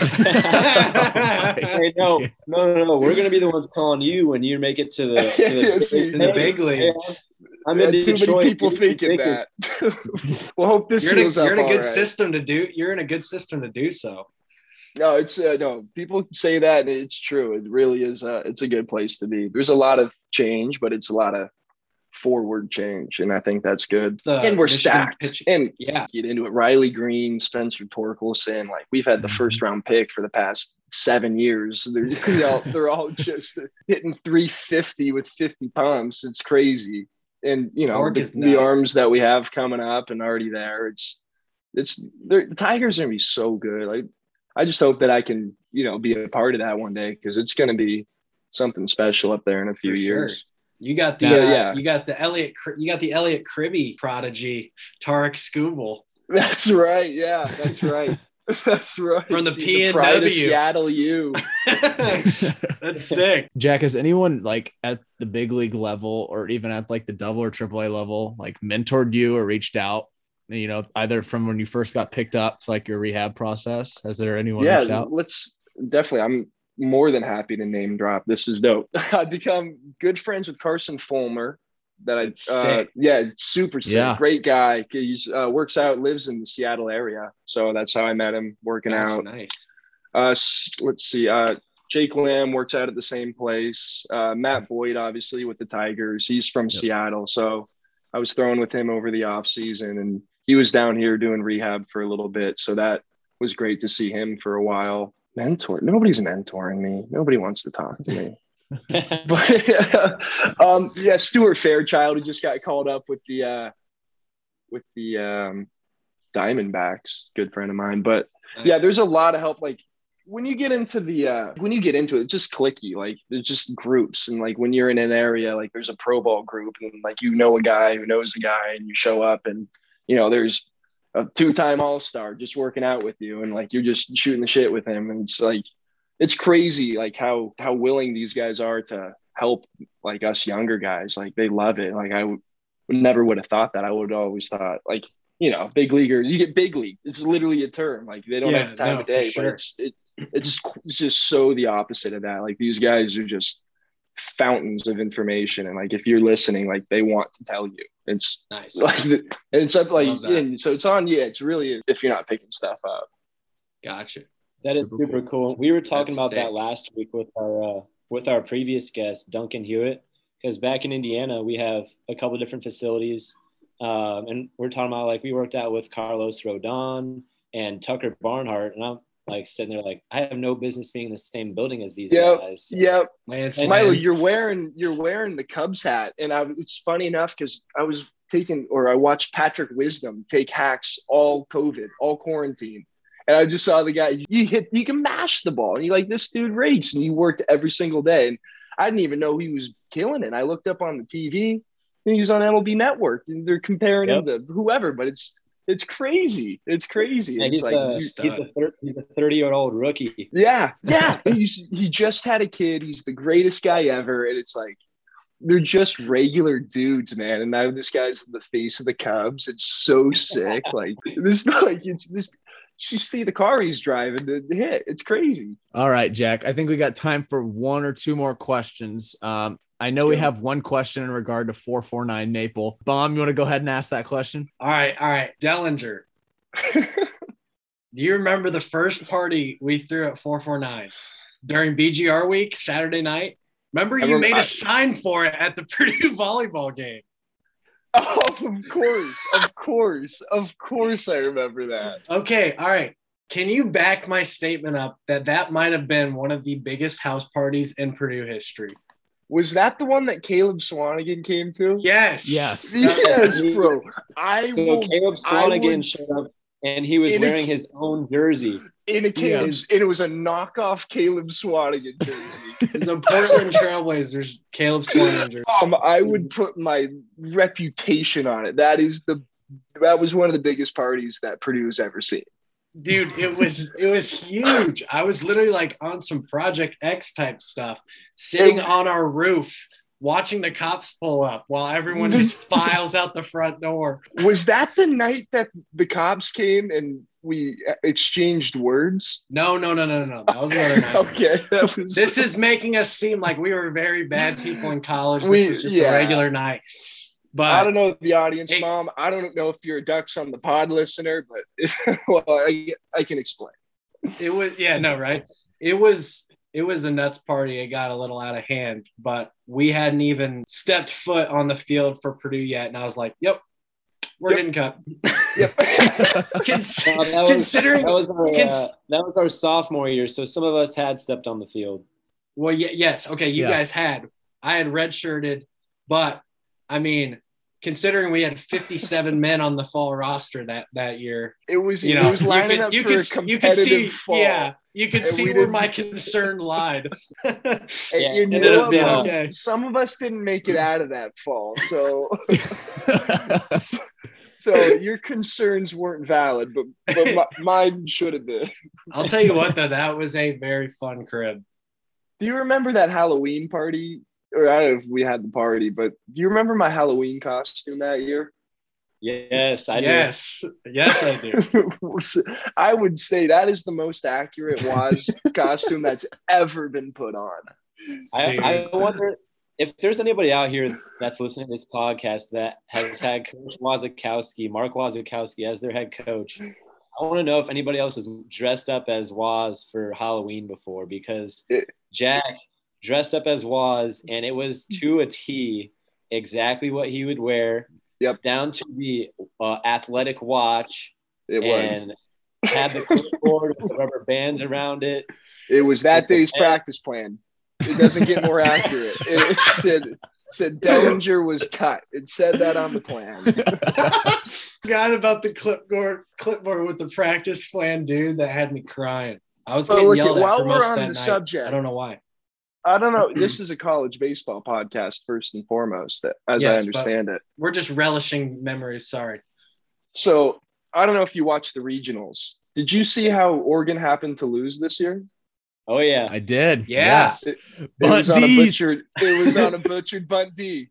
Hey, no, no, no, no. We're gonna be the ones calling you when you make it to the to the, Yeah, see, In the big Hey, leagues. I'm in too Detroit. many people Give me thinking tickets. that. well, hope this You're in a, you're in a good right. system to do. You're in a good system to do so. No, it's uh, no. People say that and it's true. It really is. Uh, it's a good place to be. There's a lot of change, but it's a lot of forward change, and I think that's good. The and we're Michigan stacked. pitch- And Yeah. get into it. Riley Greene, Spencer Torkelson, like we've had the Mhm. first round pick for the past seven years. They're you know, they're all just hitting 350 with 50 pumps. It's crazy. And you know, the, the arms that we have coming up and already there, it's it's the Tigers are gonna be so good. Like I just hope that I can, you know, be a part of that one day because it's gonna be something special up there in a few For sure. years. You got the So, uh, yeah. you got the Elliot you got the Elliot Cribby prodigy Tarik Skubal. That's right. Yeah, that's right. That's right. From the P and pride of Seattle U. That's sick. Jack, has anyone like at the big league level or even at like the double or triple A level, like mentored you or reached out? You know, either from when you first got picked up to like your rehab process. Has there anyone yeah, out? let's definitely. I'm more than happy to name drop. This is dope. I've become good friends with Carson Fulmer. That I, uh, yeah, super sick, Yeah. great guy. He uh, works out, lives in the Seattle area, so that's how I met him working Gosh, out. Nice. Uh, let's see. Uh, Jake Lamb works out at the same place. Uh, Matt Boyd, obviously, with the Tigers. He's from Yep. Seattle. So I was throwing with him over the off season, and he was down here doing rehab for a little bit. So that was great to see him for a while. Mentor. Nobody's mentoring me. Nobody wants to talk to me. but um, yeah, Stuart Fairchild, who just got called up with the uh, with the um, Diamondbacks, good friend of mine. But Nice. yeah there's a lot of help like when you get into the uh when you get into it just clicky like there's just groups and like when you're in an area like there's a pro ball group and like you know a guy who knows the guy and you show up and you know there's a two-time all-star just working out with you and like you're just shooting the shit with him and it's like it's crazy like how how willing these guys are to help like us younger guys like they love it like i never would have thought that i would have always thought like you know, big leaguers, you get big league. It's literally a term. Like they don't Yeah, have time no, of day, sure. but it's it, it's it's just so the opposite of that. Like these guys are just fountains of information, and like if you're listening, like they want to tell you. It's Nice. like and it's up like and so it's on you. It's really if you're not picking stuff up. Gotcha. That is Super super, cool. cool. We were talking That's about that last week with our uh, with our previous guest Duncan Hewitt because back in Indiana we have a couple different facilities, um, and we're talking about like we worked out with Carlos Rodon and Tucker Barnhart, and I'm like sitting there like I have no business being in the same building as these Yep. guys. Yep. Lance, And- Milo, man. you're wearing you're wearing the Cubs hat, and I, it's funny enough because I was taking or I watched Patrick Wisdom take hacks all COVID, all quarantine, and I just saw the guy. You hit, you can mash the ball, and you like this dude rakes, and he worked every single day, and I didn't even know he was killing it. I looked up on the TV, and he was on MLB Network, and they're comparing him to whoever, but it's it's crazy, it's crazy. Yeah, it's he's, like a, he's, he's a uh, 30 year old rookie. yeah, yeah. He's he just had a kid. He's the greatest guy ever, and it's like they're just regular dudes, man. And now this guy's the face of the Cubs. It's so sick. Like this, like it's this. You see the car he's driving to the hit. It's crazy. All right, Jack. I think we got time for one or two more questions. Um, I know Let's we go. have one question in regard to 449 Maple. Bomb, you want to go ahead and ask that question? All right, all right. Dellinger. Do you remember the first party we threw at 449 during BGR week, Saturday night? Remember you rem- made I- a sign for it at the Purdue volleyball game. Oh, of course, of course, of course. I remember that. Okay, all right. Can you back my statement up that that might have been one of the biggest house parties in Purdue history? Was that the one that Caleb Swanigan came to? Yes. Yes. Yes, bro. I So will Caleb I Swanigan would- showed up and he was wearing his own jersey. In a Yeah. Caleb, and it was a knockoff Caleb Swanigan jersey. The Portland Trailblazers, Caleb Swanigan. um, I would put my reputation on it. That is the that was one of the biggest parties that Purdue has ever seen. Dude, it was it was huge. I was literally like on some Project X type stuff, sitting It- on our roof, watching the cops pull up while everyone just files out the front door. Was that the night that the cops came and we exchanged words? No, no, no, no, no. That was another night. okay, that was. This is making us seem like we were very bad people in college. This We- was just yeah. a regular night. But I don't know the audience, Hey. mom. I don't know if you're a Ducks on the Pod listener, but well, I, I can explain. it was yeah, no, right? It was it was a nuts party. It got a little out of hand, but we hadn't even stepped foot on the field for Purdue yet. And I was like, yep, we're Yep. getting cut. Yep. Cons- Uh, that was, considering, that was, our, cons- uh, that was our sophomore year, so some of us had stepped on the field. well, y- yes, okay, you Yeah. guys had. I had redshirted, but I mean, considering we had 57 men on the fall roster that that year, It was you it know, was you could, up you for could, a s- you could see, fall. yeah, you could And see where my concern lied. Yeah, you know was, what. Okay. Some of us didn't make it out of that fall, so so your concerns weren't valid, but but my, mine should have been. I'll tell you what, though, that was a very fun crib. Do you remember that Halloween party? Or I don't know if we had the party, but do you remember my Halloween costume that year? Yes, I do. yes, yes, I do. I would say that is the most accurate Waz costume that's ever been put on. I, I wonder if there's anybody out here that's listening to this podcast that has had Coach Wasikowski, Mark Wasikowski, as their head coach. I want to know if anybody else has dressed up as Waz for Halloween before because Jack dressed up as Waz and it was to a T exactly what he would wear. Yep. Down to the uh, athletic watch It was. and had the clipboard with the rubber bands around it. It was that With day's pen. practice plan. It doesn't get more accurate. It, it said said Dellinger was cut. It said that on the plan. Forgot about the clipboard clipboard with the practice plan, dude. That had me crying. I was But getting look, yelled at while for we're most of on that the night. subject, I don't know why. I don't know. This is a college baseball podcast, first and foremost, as I Yes, but- understand it. We're just relishing memories. Sorry. So I don't know if you watched the regionals. Did you see how Oregon happened to lose this year? Oh yeah. I did. Yeah. Yes. It Bunt was on a butchered. It was on a butchered bunt D.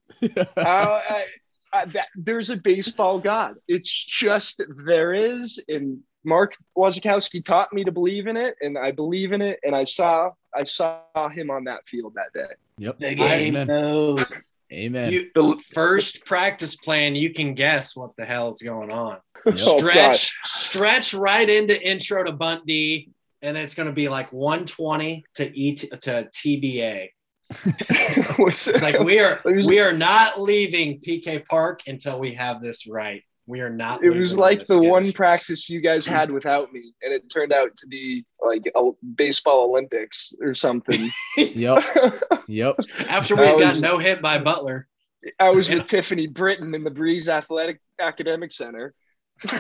How- I- I- that, there's a baseball god. It's just there is, and Mark Wasikowski taught me to believe in it, and I believe in it. And I saw I saw him on that field that day. Yep. The game Amen. knows. Amen. You, The- first practice plan, you can guess what the hell is going on. Yep. Oh, Stretch, stretch right into intro to bunt D, and it's going to be like 120 to E to TBA. Like we are, we are not leaving PK Park until we have this right. We are not. it was like the kids. one practice you guys had without me, and it turned out to be like a baseball Olympics or something. Yep. Yep. after we had was- got no hit by Butler. I was with Tiffany Britton in the Brees Athletic Academic Center.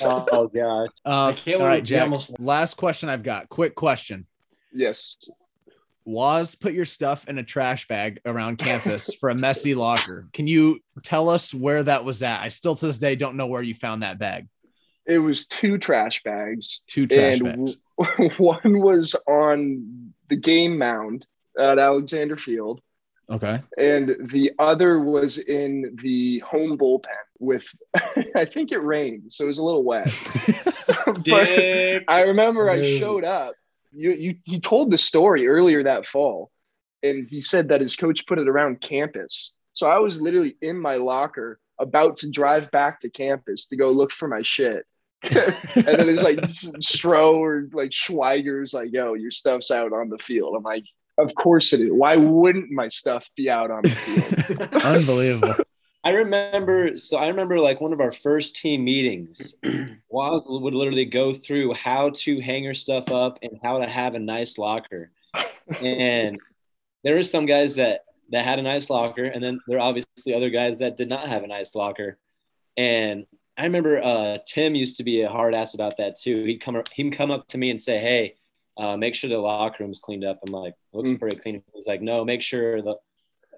Oh gosh. Uh, I all can't right, believe we Jack. Last question I've got. Quick question. Yes. Was put your stuff in a trash bag around campus for a messy locker. Can you tell us where that was at? I still to this day don't know where you found that bag. It was two trash bags. Two trash and bags. w- one was on the game mound at Alexander Field, Okay. and the other was in the home bullpen with, I think it rained, so it was a little wet. but Dick. I remember I showed up. You, you, he told the story earlier that fall, and he said that his coach put it around campus. So I was literally in my locker about to drive back to campus to go look for my shit. and then there's like Stro or like Schweiger's like, yo, your stuff's out on the field. I'm like, of course it is. Why wouldn't my stuff be out on the field? Unbelievable. I remember, so I remember like one of our first team meetings. Wild would literally go through how to hang your stuff up and how to have a nice locker. And there were some guys that that had a nice locker, and then there are obviously other guys that did not have a nice locker. And I remember uh, Tim used to be a hard ass about that too. He'd come he'd come up to me and say, "Hey, uh, make sure the locker room's cleaned up." I'm like, "Looks Mm. pretty clean." He's like, "No, make sure the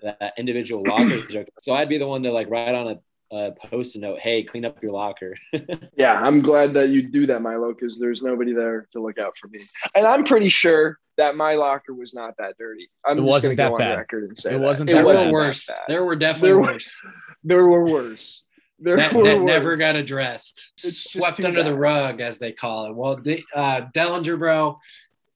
that individual lockers are." So I'd be the one to like write on a, a post-it note, "Hey, clean up your locker." Yeah, I'm glad that you do that, Milo, because there's nobody there to look out for me. And I'm pretty sure that my locker was not that dirty. I'm It just wasn't going to go that on bad. record and say It that. wasn't it that There wasn't worse. that bad. There were definitely There were- worse. There were worse. There That, were that worse. never got addressed. It's Swept too under the rug, as they call it. Well, the, uh, Dellinger, bro,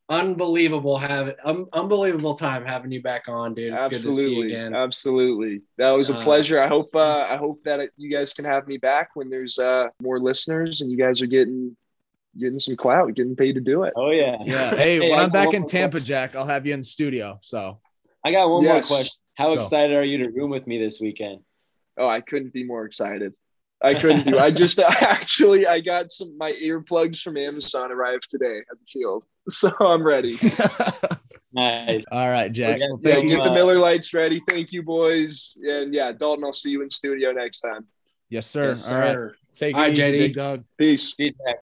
unbelievable having um, unbelievable time having you back on, dude. It's good to see you Absolutely, again. absolutely. That was a Uh, pleasure. I hope uh, I hope that you guys can have me back when there's uh, more listeners and you guys are getting getting some clout, getting paid to do it. Oh yeah. Yeah. Hey, when I I'm back in Tampa, question. Jack, I'll have you in studio. So I got one Yes. more question. How Go. excited are you to room with me this weekend? Oh, I couldn't be more excited. I couldn't do. I just actually I got some my earplugs from Amazon arrived today at the field, so I'm ready. Nice. all right, Jack. Well, Yeah, thank you. get the uh, Miller Lites ready. Thank you, boys. And yeah, Dalton, I'll see you in studio next time. Yes, sir. Yes, All right. sir. Take All it right, easy, JD. big dog. Peace. See you, Jack.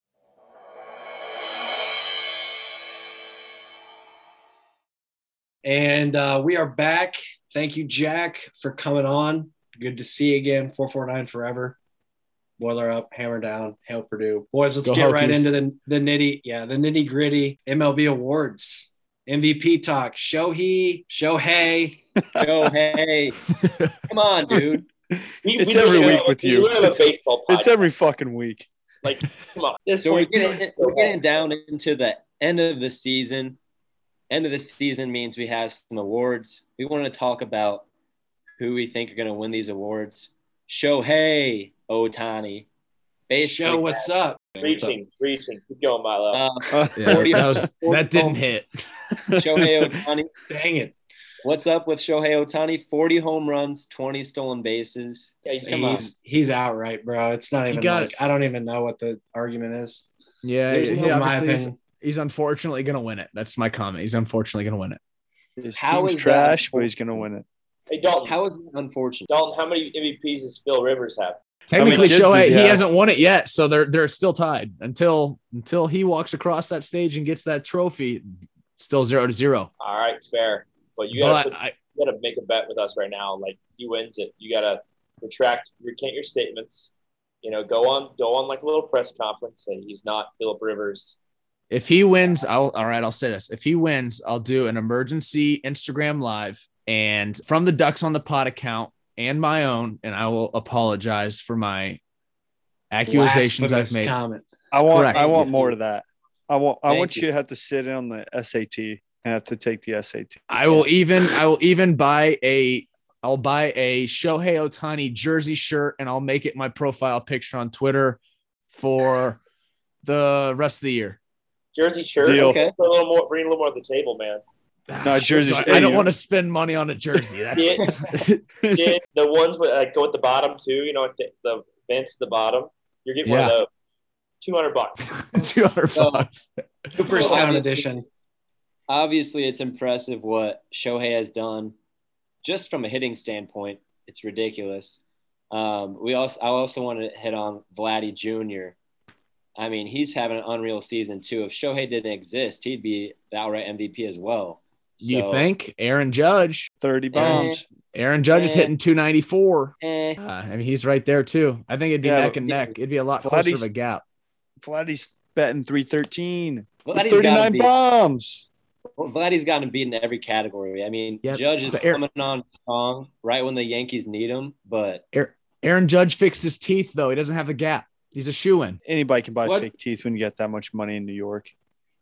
And uh, we are back. Thank you, Jack, for coming on. Good to see you again. 449 forever. Boiler up, hammer down, hail Purdue. Boys, let's Go get right into the, the nitty, yeah, the nitty gritty MLB awards. MVP talk. Shohei, Shohei. Yo, hey. Come on, dude. We- It's we every week with we you. don't have a It's- It's every fucking week. like, come on. This So we're getting we're getting down into the end of the season. End of the season means we have some awards. We want to talk about who we think are going to win these awards. Shohei Ohtani. Basically, Show what's up. reaching, reaching. Keep going, Milo. Uh, Uh, Yeah, 40 that, was, that didn't hit. Shohei Ohtani. Dang it. What's up with Shohei Ohtani? 40 home runs, 20 stolen bases. yeah, you come on. He's he's outright, bro. It's not even got like it. I don't even know what the argument is. Yeah, There's he no- my obviously opinion. he's unfortunately going to win it. That's my comment. He's unfortunately going to win it. His How team's is that trash, but he's gonna win it. Hey, Dalton. How is that unfortunate? Dalton, how many MVPs does Phil Rivers have? Technically, kids Shohei is- he hasn't won it yet, so they're they're still tied until until he walks across that stage and gets that trophy. Still zero to zero. All right, fair. But you gotta, But put, I, you gotta make a bet with us right now. Like he wins it, you gotta retract, recant your statements. You know, go on, go on like a little press conference. Say he's not Philip Rivers. If he wins, I'll all right. I'll say this: if he wins, I'll do an emergency Instagram live and from the Ducks on the Pod account and my own, and I will apologize for my accusations I've made. Comment. I want Correct. I want more of that. I want I Thank want you. you to have to sit in on the SAT and have to take the SAT. I will even I will even buy a I'll buy a Shohei Ohtani jersey shirt and I'll make it my profile picture on Twitter for the rest of the year. Jersey shirt. Deal. Okay. Put a little more, bring a little more to the table, man. No, jersey I. I don't want to spend money on a jersey. That's Yeah, the ones with like go at the bottom too. You know, like the, the vents at the bottom. You're getting one of Yeah. those. Two hundred bucks. two hundred bucks. Cooperstown Obviously- edition. Obviously, it's impressive what Shohei has done. Just from a hitting standpoint, it's ridiculous. Um, we also, I also want to hit on Vladdy Jr. I mean, he's having an unreal season too. If Shohei didn't exist, he'd be the outright MVP as well. You think Aaron Judge? 30 bombs. Aaron Judge is Eh. hitting 294. Eh, Uh, I mean, he's right there too. I think it'd be Yeah, neck and neck. It'd be a lot closer of a Vladdy's- gap. Vladdy's betting 313. with 39 gotta be- bombs. Well, Vladdy's gotten beat in every category. I mean, Yeah, Judge is Aaron- coming on strong right when the Yankees need him, but Aaron Judge fixed his teeth though. He doesn't have a gap. He's a shoe in. Anybody can buy What? fake teeth when you get that much money in New York.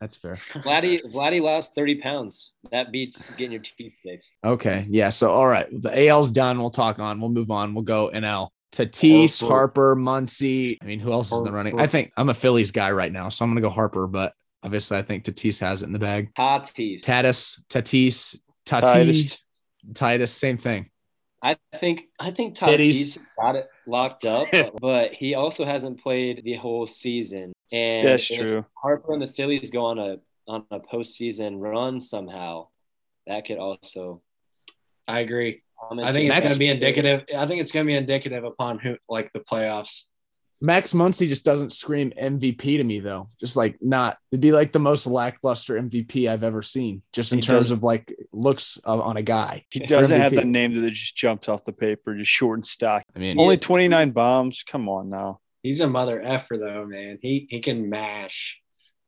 That's fair. Vladdy Vladdy lost 30 pounds. That beats getting your teeth fixed. Okay. Yeah. So, all right. The AL's done. We'll talk on. We'll move on. We'll go NL. Tatis, Harper. Harper, Muncy. I mean, who else is in the running? I think I'm a Phillies guy right now. So I'm going to go Harper, but obviously I think Tatis has it in the bag. Tatis. Tatis, Tatis, Tatis, Titus. Titus, same thing. I think I think Titties. Tatis got it locked up, but he also hasn't played the whole season. And That's true. Harper and the Phillies go on a on a postseason run somehow, that could also. I agree. I think it's going to be indicative. I think it's going to be indicative upon who, like the playoffs. Max Muncy just doesn't scream MVP to me though. Just like not, it'd be like the most lackluster MVP I've ever seen, just in He terms doesn't- of like looks of, on a guy. He doesn't have the name that just jumps off the paper, just short and stock. I mean, Only 29 bombs. Come on now. He's a mother effer though, man. He he can mash.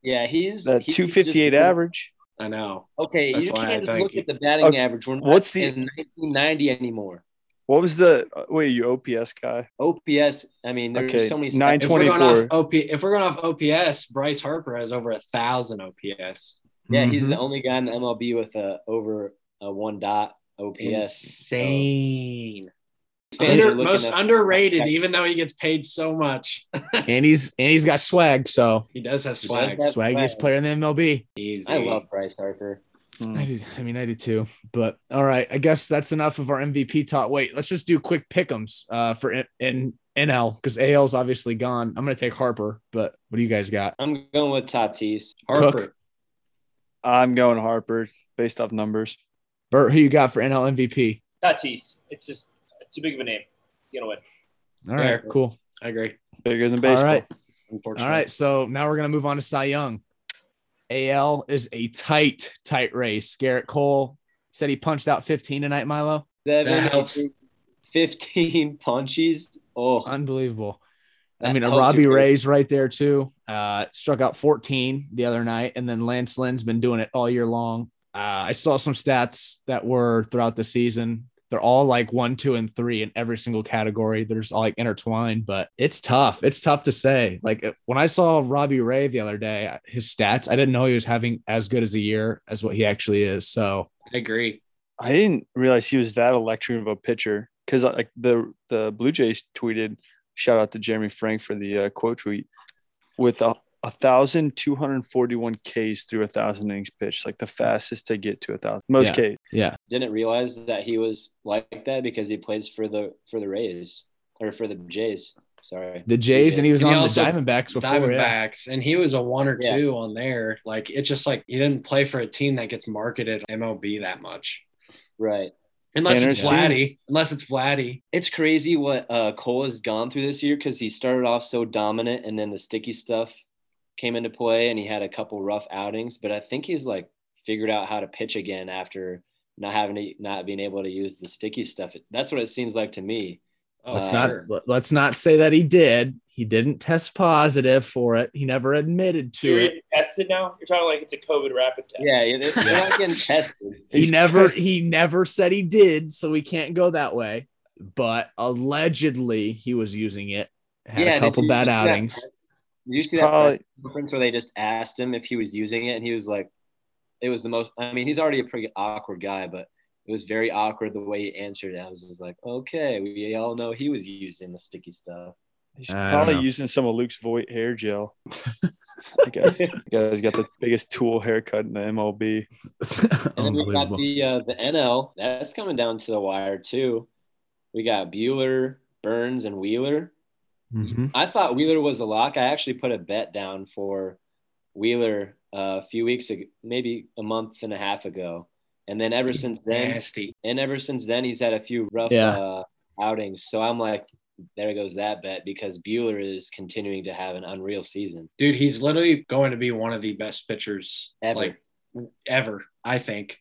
Yeah, he's That he's 258 just- average. I know. Okay, That's you can't just think- look at the batting Okay, average. We're not what's the- 1990 anymore. What was the wait? You OPS guy? OPS. I mean, there's Okay, so many. nine stats. If we're going 24. off OP, if we're going off OPS, Bryce Harper has over a thousand OPS. Yeah, he's Mhm. the only guy in the MLB with a over a one dot OPS. Insane. Fans are Under, most at- underrated, even though he gets paid so much. and he's and he's got swag. So He does have swag. does have- swaggiest swag. player in the MLB. Easy. I love Bryce Harper. Hmm. I do. I mean, I do too. But all right, I guess that's enough of our MVP talk. Wait, let's just do quick pickums uh, for in, in NL because AL's obviously gone. I'm gonna take Harper, but what do you guys got? I'm going with Tatis. Harper. Cook. I'm going Harper based off numbers. Bert, who you got for NL MVP? Tatis. It's just too big of a name. You know what? All right, Yeah. cool. I agree. Bigger than All baseball. right, Unfortunately. all right. So now we're gonna move on to Cy Young. AL is a tight, tight race. Gerrit Cole said he punched out 15 tonight. Milo, Seven, That helps. 15 punchies. Oh, unbelievable. I mean, a Robbie. Ray's right there too. Uh, struck out 14 the other night, and then Lance Lynn's been doing it all year long. Uh, I saw some stats that were throughout the season. They're all like one, two, and three in every single category. There's all like intertwined, but it's tough. It's tough to say. Like uh, when I saw Robbie Ray the other day, his stats, I didn't know he was having as good as a year as what he actually is. So I agree. I didn't realize he was that electric of a pitcher because like the the Blue Jays tweeted shout out to Jeremy Frank for the uh, quote tweet with a, a thousand two hundred forty one Ks through a thousand innings pitched, like the fastest to get to a thousand most Yeah. Ks. yeah, Didn't realize that he was like that because he plays for the for the Rays or for the Jays. Sorry. the Jays, and he was And on also- the Diamondbacks before. yeah. Diamondbacks, and he was a one or Yeah. two on there. Like it's just like he didn't play for a team that gets marketed MLB that much, Right. Unless it's Interesting. Vladdy. Unless it's Vladdy. It's crazy what uh, Cole has gone through this year because he started off so dominant and then the sticky stuff came into play and he had a couple rough outings. But I think he's like figured out how to pitch again after not having to not being able to use the sticky stuff. That's what it seems like to me. Oh, Let's Uh, not sure. let's not say that he did. He didn't test positive for it. He never admitted to You're it. tested now. You're talking like it's a COVID rapid test. Yeah, they're they're not getting tested. He He's- never he never said he did, so we can't go that way. But allegedly he was using it. Had yeah, a couple you bad see that outings. press- Did you see that probably- press conference where they just asked him if he was using it, and he was like, "It was the most." I mean, he's already a pretty awkward guy, but it was very awkward the way he answered it. I was just like, "Okay, we all know he was using the sticky stuff." He's probably know. using some of Luke's Voit hair gel. the guy's, the guy's got the biggest tool haircut in the MLB. And then we got the uh, the NL. That's coming down to the wire too. We got Buehler, Burnes, and Wheeler. Mhm. I thought Wheeler was a lock. I actually put a bet down for Wheeler uh, a few weeks ago, maybe a month and a half ago, and then ever since then, Nasty. and ever since then, he's had a few rough Yeah. uh, outings. So I'm like, there goes that bet because Buehler is continuing to have an unreal season. Dude, he's literally going to be one of the best pitchers Ever. like ever, I think.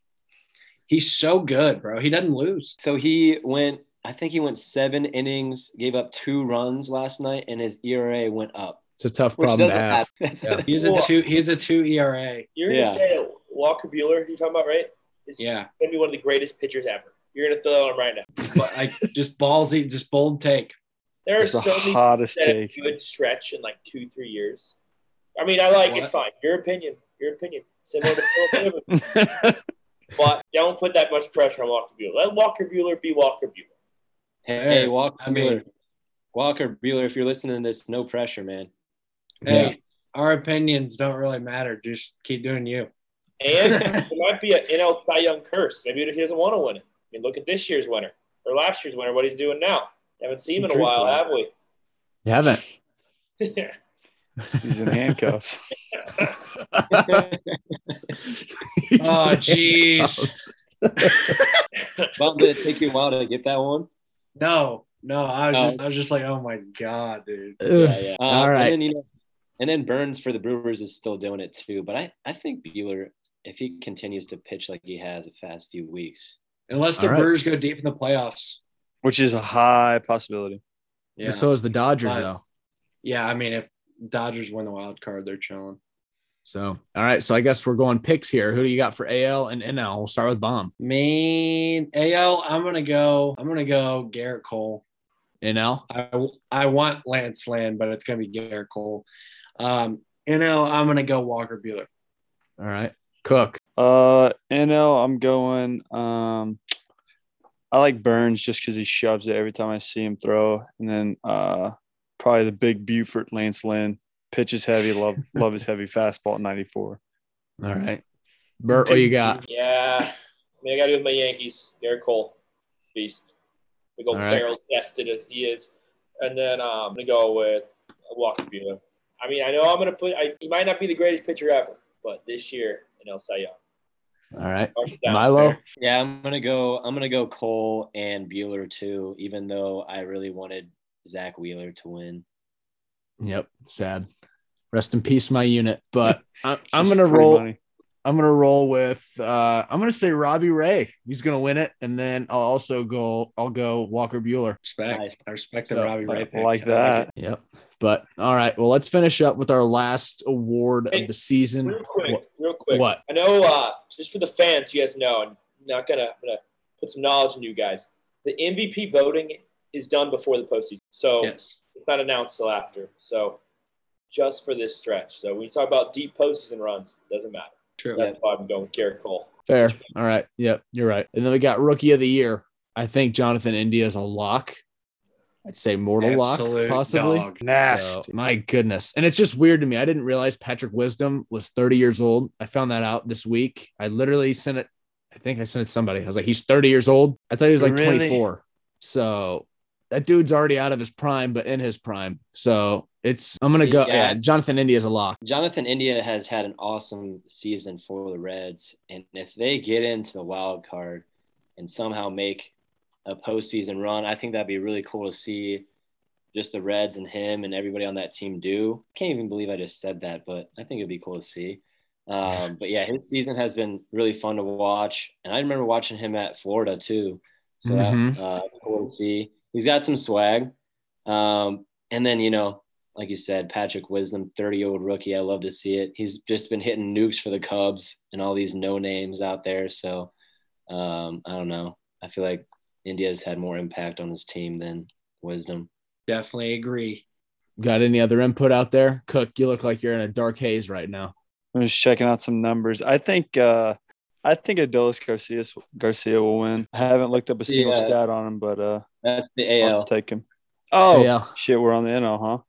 He's so good, bro. He doesn't lose. So he went, I think he went seven innings, gave up two runs last night, and his ERA went up. It's a tough problem to have. Yeah. He's a two he's a two ERA. You're gonna Yeah. say that Walker Buehler, you're talking about, right? Is Yeah. gonna be one of the greatest pitchers ever. You're gonna throw that on right now. But like just ballsy, just bold take. There are It's the so many hottest that take. good stretch in like two, three years. I mean, I like What? it's fine. Your opinion, your opinion. Similar to Philip Rivers. but don't put that much pressure on Walker Buehler. Let Walker Buehler be Walker Buehler. Hey, Hey, Walker I mean- Buehler. Walker Buehler, if you're listening to this, no pressure, man. Hey, our opinions don't really matter. Just keep doing you. And it might be an NL Cy Young curse. Maybe he doesn't want to win it. I mean, look at this year's winner or last year's winner. What he's doing now. Haven't seen him in a while, have we? You haven't. He's in handcuffs. Oh, jeez. Bob, did it take you a while to get that one? No, no, I was Oh. just I was just like, oh my god, dude. Yeah, yeah. Uh, All right. And then, you know, and then Burnes for the Brewers is still doing it too. But I, I think Buehler, if he continues to pitch like he has the past few weeks, Unless the All right. Brewers go deep in the playoffs. Which is a high possibility. Yeah. So is the Dodgers But- though. yeah, I mean if Dodgers win the wild card, they're chilling. So all right. So I guess we're going picks here. Who do you got for AL and NL? We'll start with Bomb. Main AL, I'm gonna go. I'm gonna go Gerrit Cole. NL. I I want Lance Land, but it's gonna be Gerrit Cole. Um, NL, I'm gonna go Walker Buehler. All right. Cook. Uh, NL, I'm going. Um, I like Burnes just because he shoves it every time I see him throw. And then uh, probably the big Buford, Lance Lynn. Pitches heavy. Love love his heavy fastball at 94. All right. Bert, what you got? Yeah. I mean, I got to do with my Yankees. Gerrit Cole, beast. We go All right. barrel tested as he is. And then um, I'm going to go with Walker Buehler. I mean, I know I'm going to put, I, he might not be the greatest pitcher ever, but this year, and El Cy Young. All right. Mark it down. Milo. Yeah, I'm gonna go. I'm gonna go Cole and Buehler too. Even though I really wanted Zack Wheeler to win. Yep. Sad. Rest in peace, my unit. But I, I'm gonna roll. money. I'm gonna roll with. uh I'm gonna say Robbie Ray. He's gonna win it, and then I'll also go. I'll go Walker Buehler. Respect. Nice. I respect the So, Robbie Ray. I pick. like I that. Yep. But all right. Well, let's finish up with our last award Hey, of the season. Real quick, What- real quick. what? I know, uh, just for the fans, you guys know, I'm not gonna, I'm gonna put some knowledge in you guys. The MVP voting is done before the postseason, so Yes. it's not announced till after. So just for this stretch. So when you talk about deep postseason runs, it doesn't matter. True. That's why I'm going with Gerrit Cole. Fair. All right. Yep. You're right. And then we got rookie of the year. I think Jonathan India is a lock. I'd say mortal Absolute lock, possibly. dog. So, my goodness. And it's just weird to me. I didn't realize Patrick Wisdom was 30 years old. I found that out this week. I literally sent it. I think I sent it to somebody. I was like, he's 30 years old. I thought he was like Really? 24. So that dude's already out of his prime, but in his prime. So it's, I'm going to go. Yeah. Yeah. Jonathan India is a lock. Jonathan India has had an awesome season for the Reds, and if they get into the wild card and somehow make a postseason run, I think that'd be really cool to see. Just the Reds and him and everybody on that team do. Can't even believe I just said that, but I think it'd be cool to see. Um, but yeah, his season has been really fun to watch, and I remember watching him at Florida too. So Mhm. that, uh, it's cool to see. He's got some swag, um, and then you know like you said, Patrick Wisdom, 30 year old rookie. I love to see it. He's just been hitting nukes for the Cubs and all these no names out there. So um, I don't know. I feel like India's had more impact on his team than Wisdom. Definitely agree. Got any other input out there? Cook, you look like you're in a dark haze right now. I'm just checking out some numbers. I think uh I think Adolis Garcia Garcia will win. I haven't looked up a single Yeah. stat on him, but uh That's the I'll AL. take him. Oh Yeah. shit, we're on the NL, huh?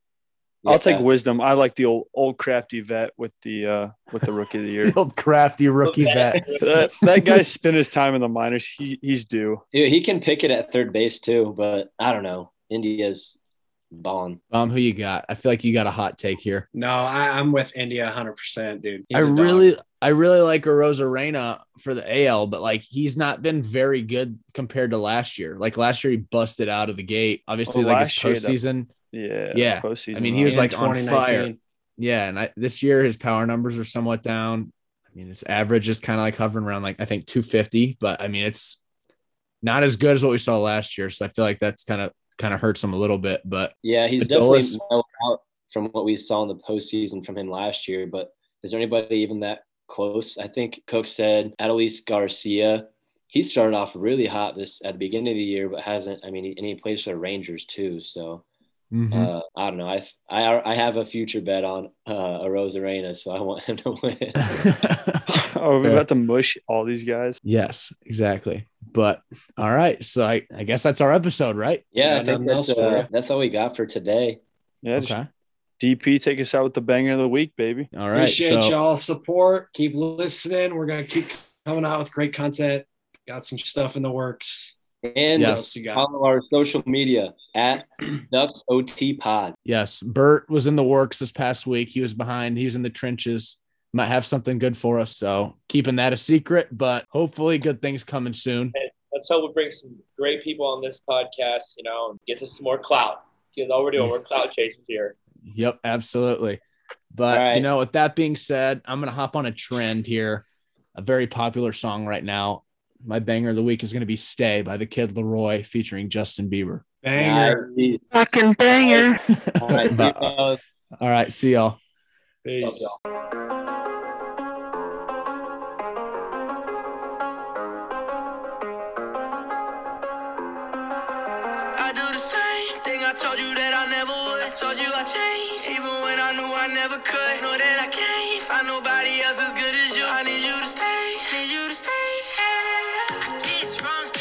I'll take wisdom. I like the old old crafty vet with the uh with the rookie of the year. The old crafty rookie vet. that, that guy spent his time in the minors. He he's due. Dude, he can pick it at third base too, but I don't know. India's balling. Um, who you got? I feel like you got a hot take here. No, I, I'm with India 100%, dude. He's I a dog. really, I really like Arozarena for the AL, but like he's not been very good compared to last year. Like last year, he busted out of the gate. Obviously, Well, like his last year, the- postseason. Yeah. Yeah. Postseason. I mean, he was like on fire. Yeah, and I, this year his power numbers are somewhat down. I mean, his average is kind of like hovering around like I think 250, but I mean it's not as good as what we saw last year. So I feel like that's kind of kind of hurts him a little bit. But Yeah, he's Adolis- definitely out from what we saw in the postseason from him last year. But is there anybody even that close? I think Cook said Adolis Garcia. He started off really hot this at the beginning of the year, but hasn't. I mean, he, and he plays for the Rangers too. So mhm. uh, I don't know. I I I have a future bet on uh, a Rosarena, so I want him to win. Are we Fair. about to mush all these guys? yes, exactly. But all right, so I, I guess that's our episode, right? yeah, I think that's uh, that's all we got for today. Yeah, Okay. DP take us out with the banger of the week, baby. All right. Appreciate so y'all support. Keep listening. We're gonna keep coming out with great content. Got some stuff in the works. And Yes. You got? follow our social media at Ducks OT Pod. yes, Bert was in the works this past week. He was behind. He was in the trenches. Might have something good for us. So keeping that a secret, but hopefully good things coming soon. Let's hope we bring some great people on this podcast, you know, and get us some more clout. Because all we're doing, we're clout chasers here. Yep, absolutely. But All right. you know, with that being said, I'm gonna hop on a trend here. A very popular song right now. My banger of the week is gonna be "Stay" by the Kid LAROI featuring Justin Bieber. Banger. Nice. Fucking banger. All right, see you both. All right, see y'all. Love Peace. y'all. I do the same thing I told you that I never would. I told you I changed, even when I knew I never could. Know that I can't find nobody else as good as you. I need you to stay, need you to stay. I get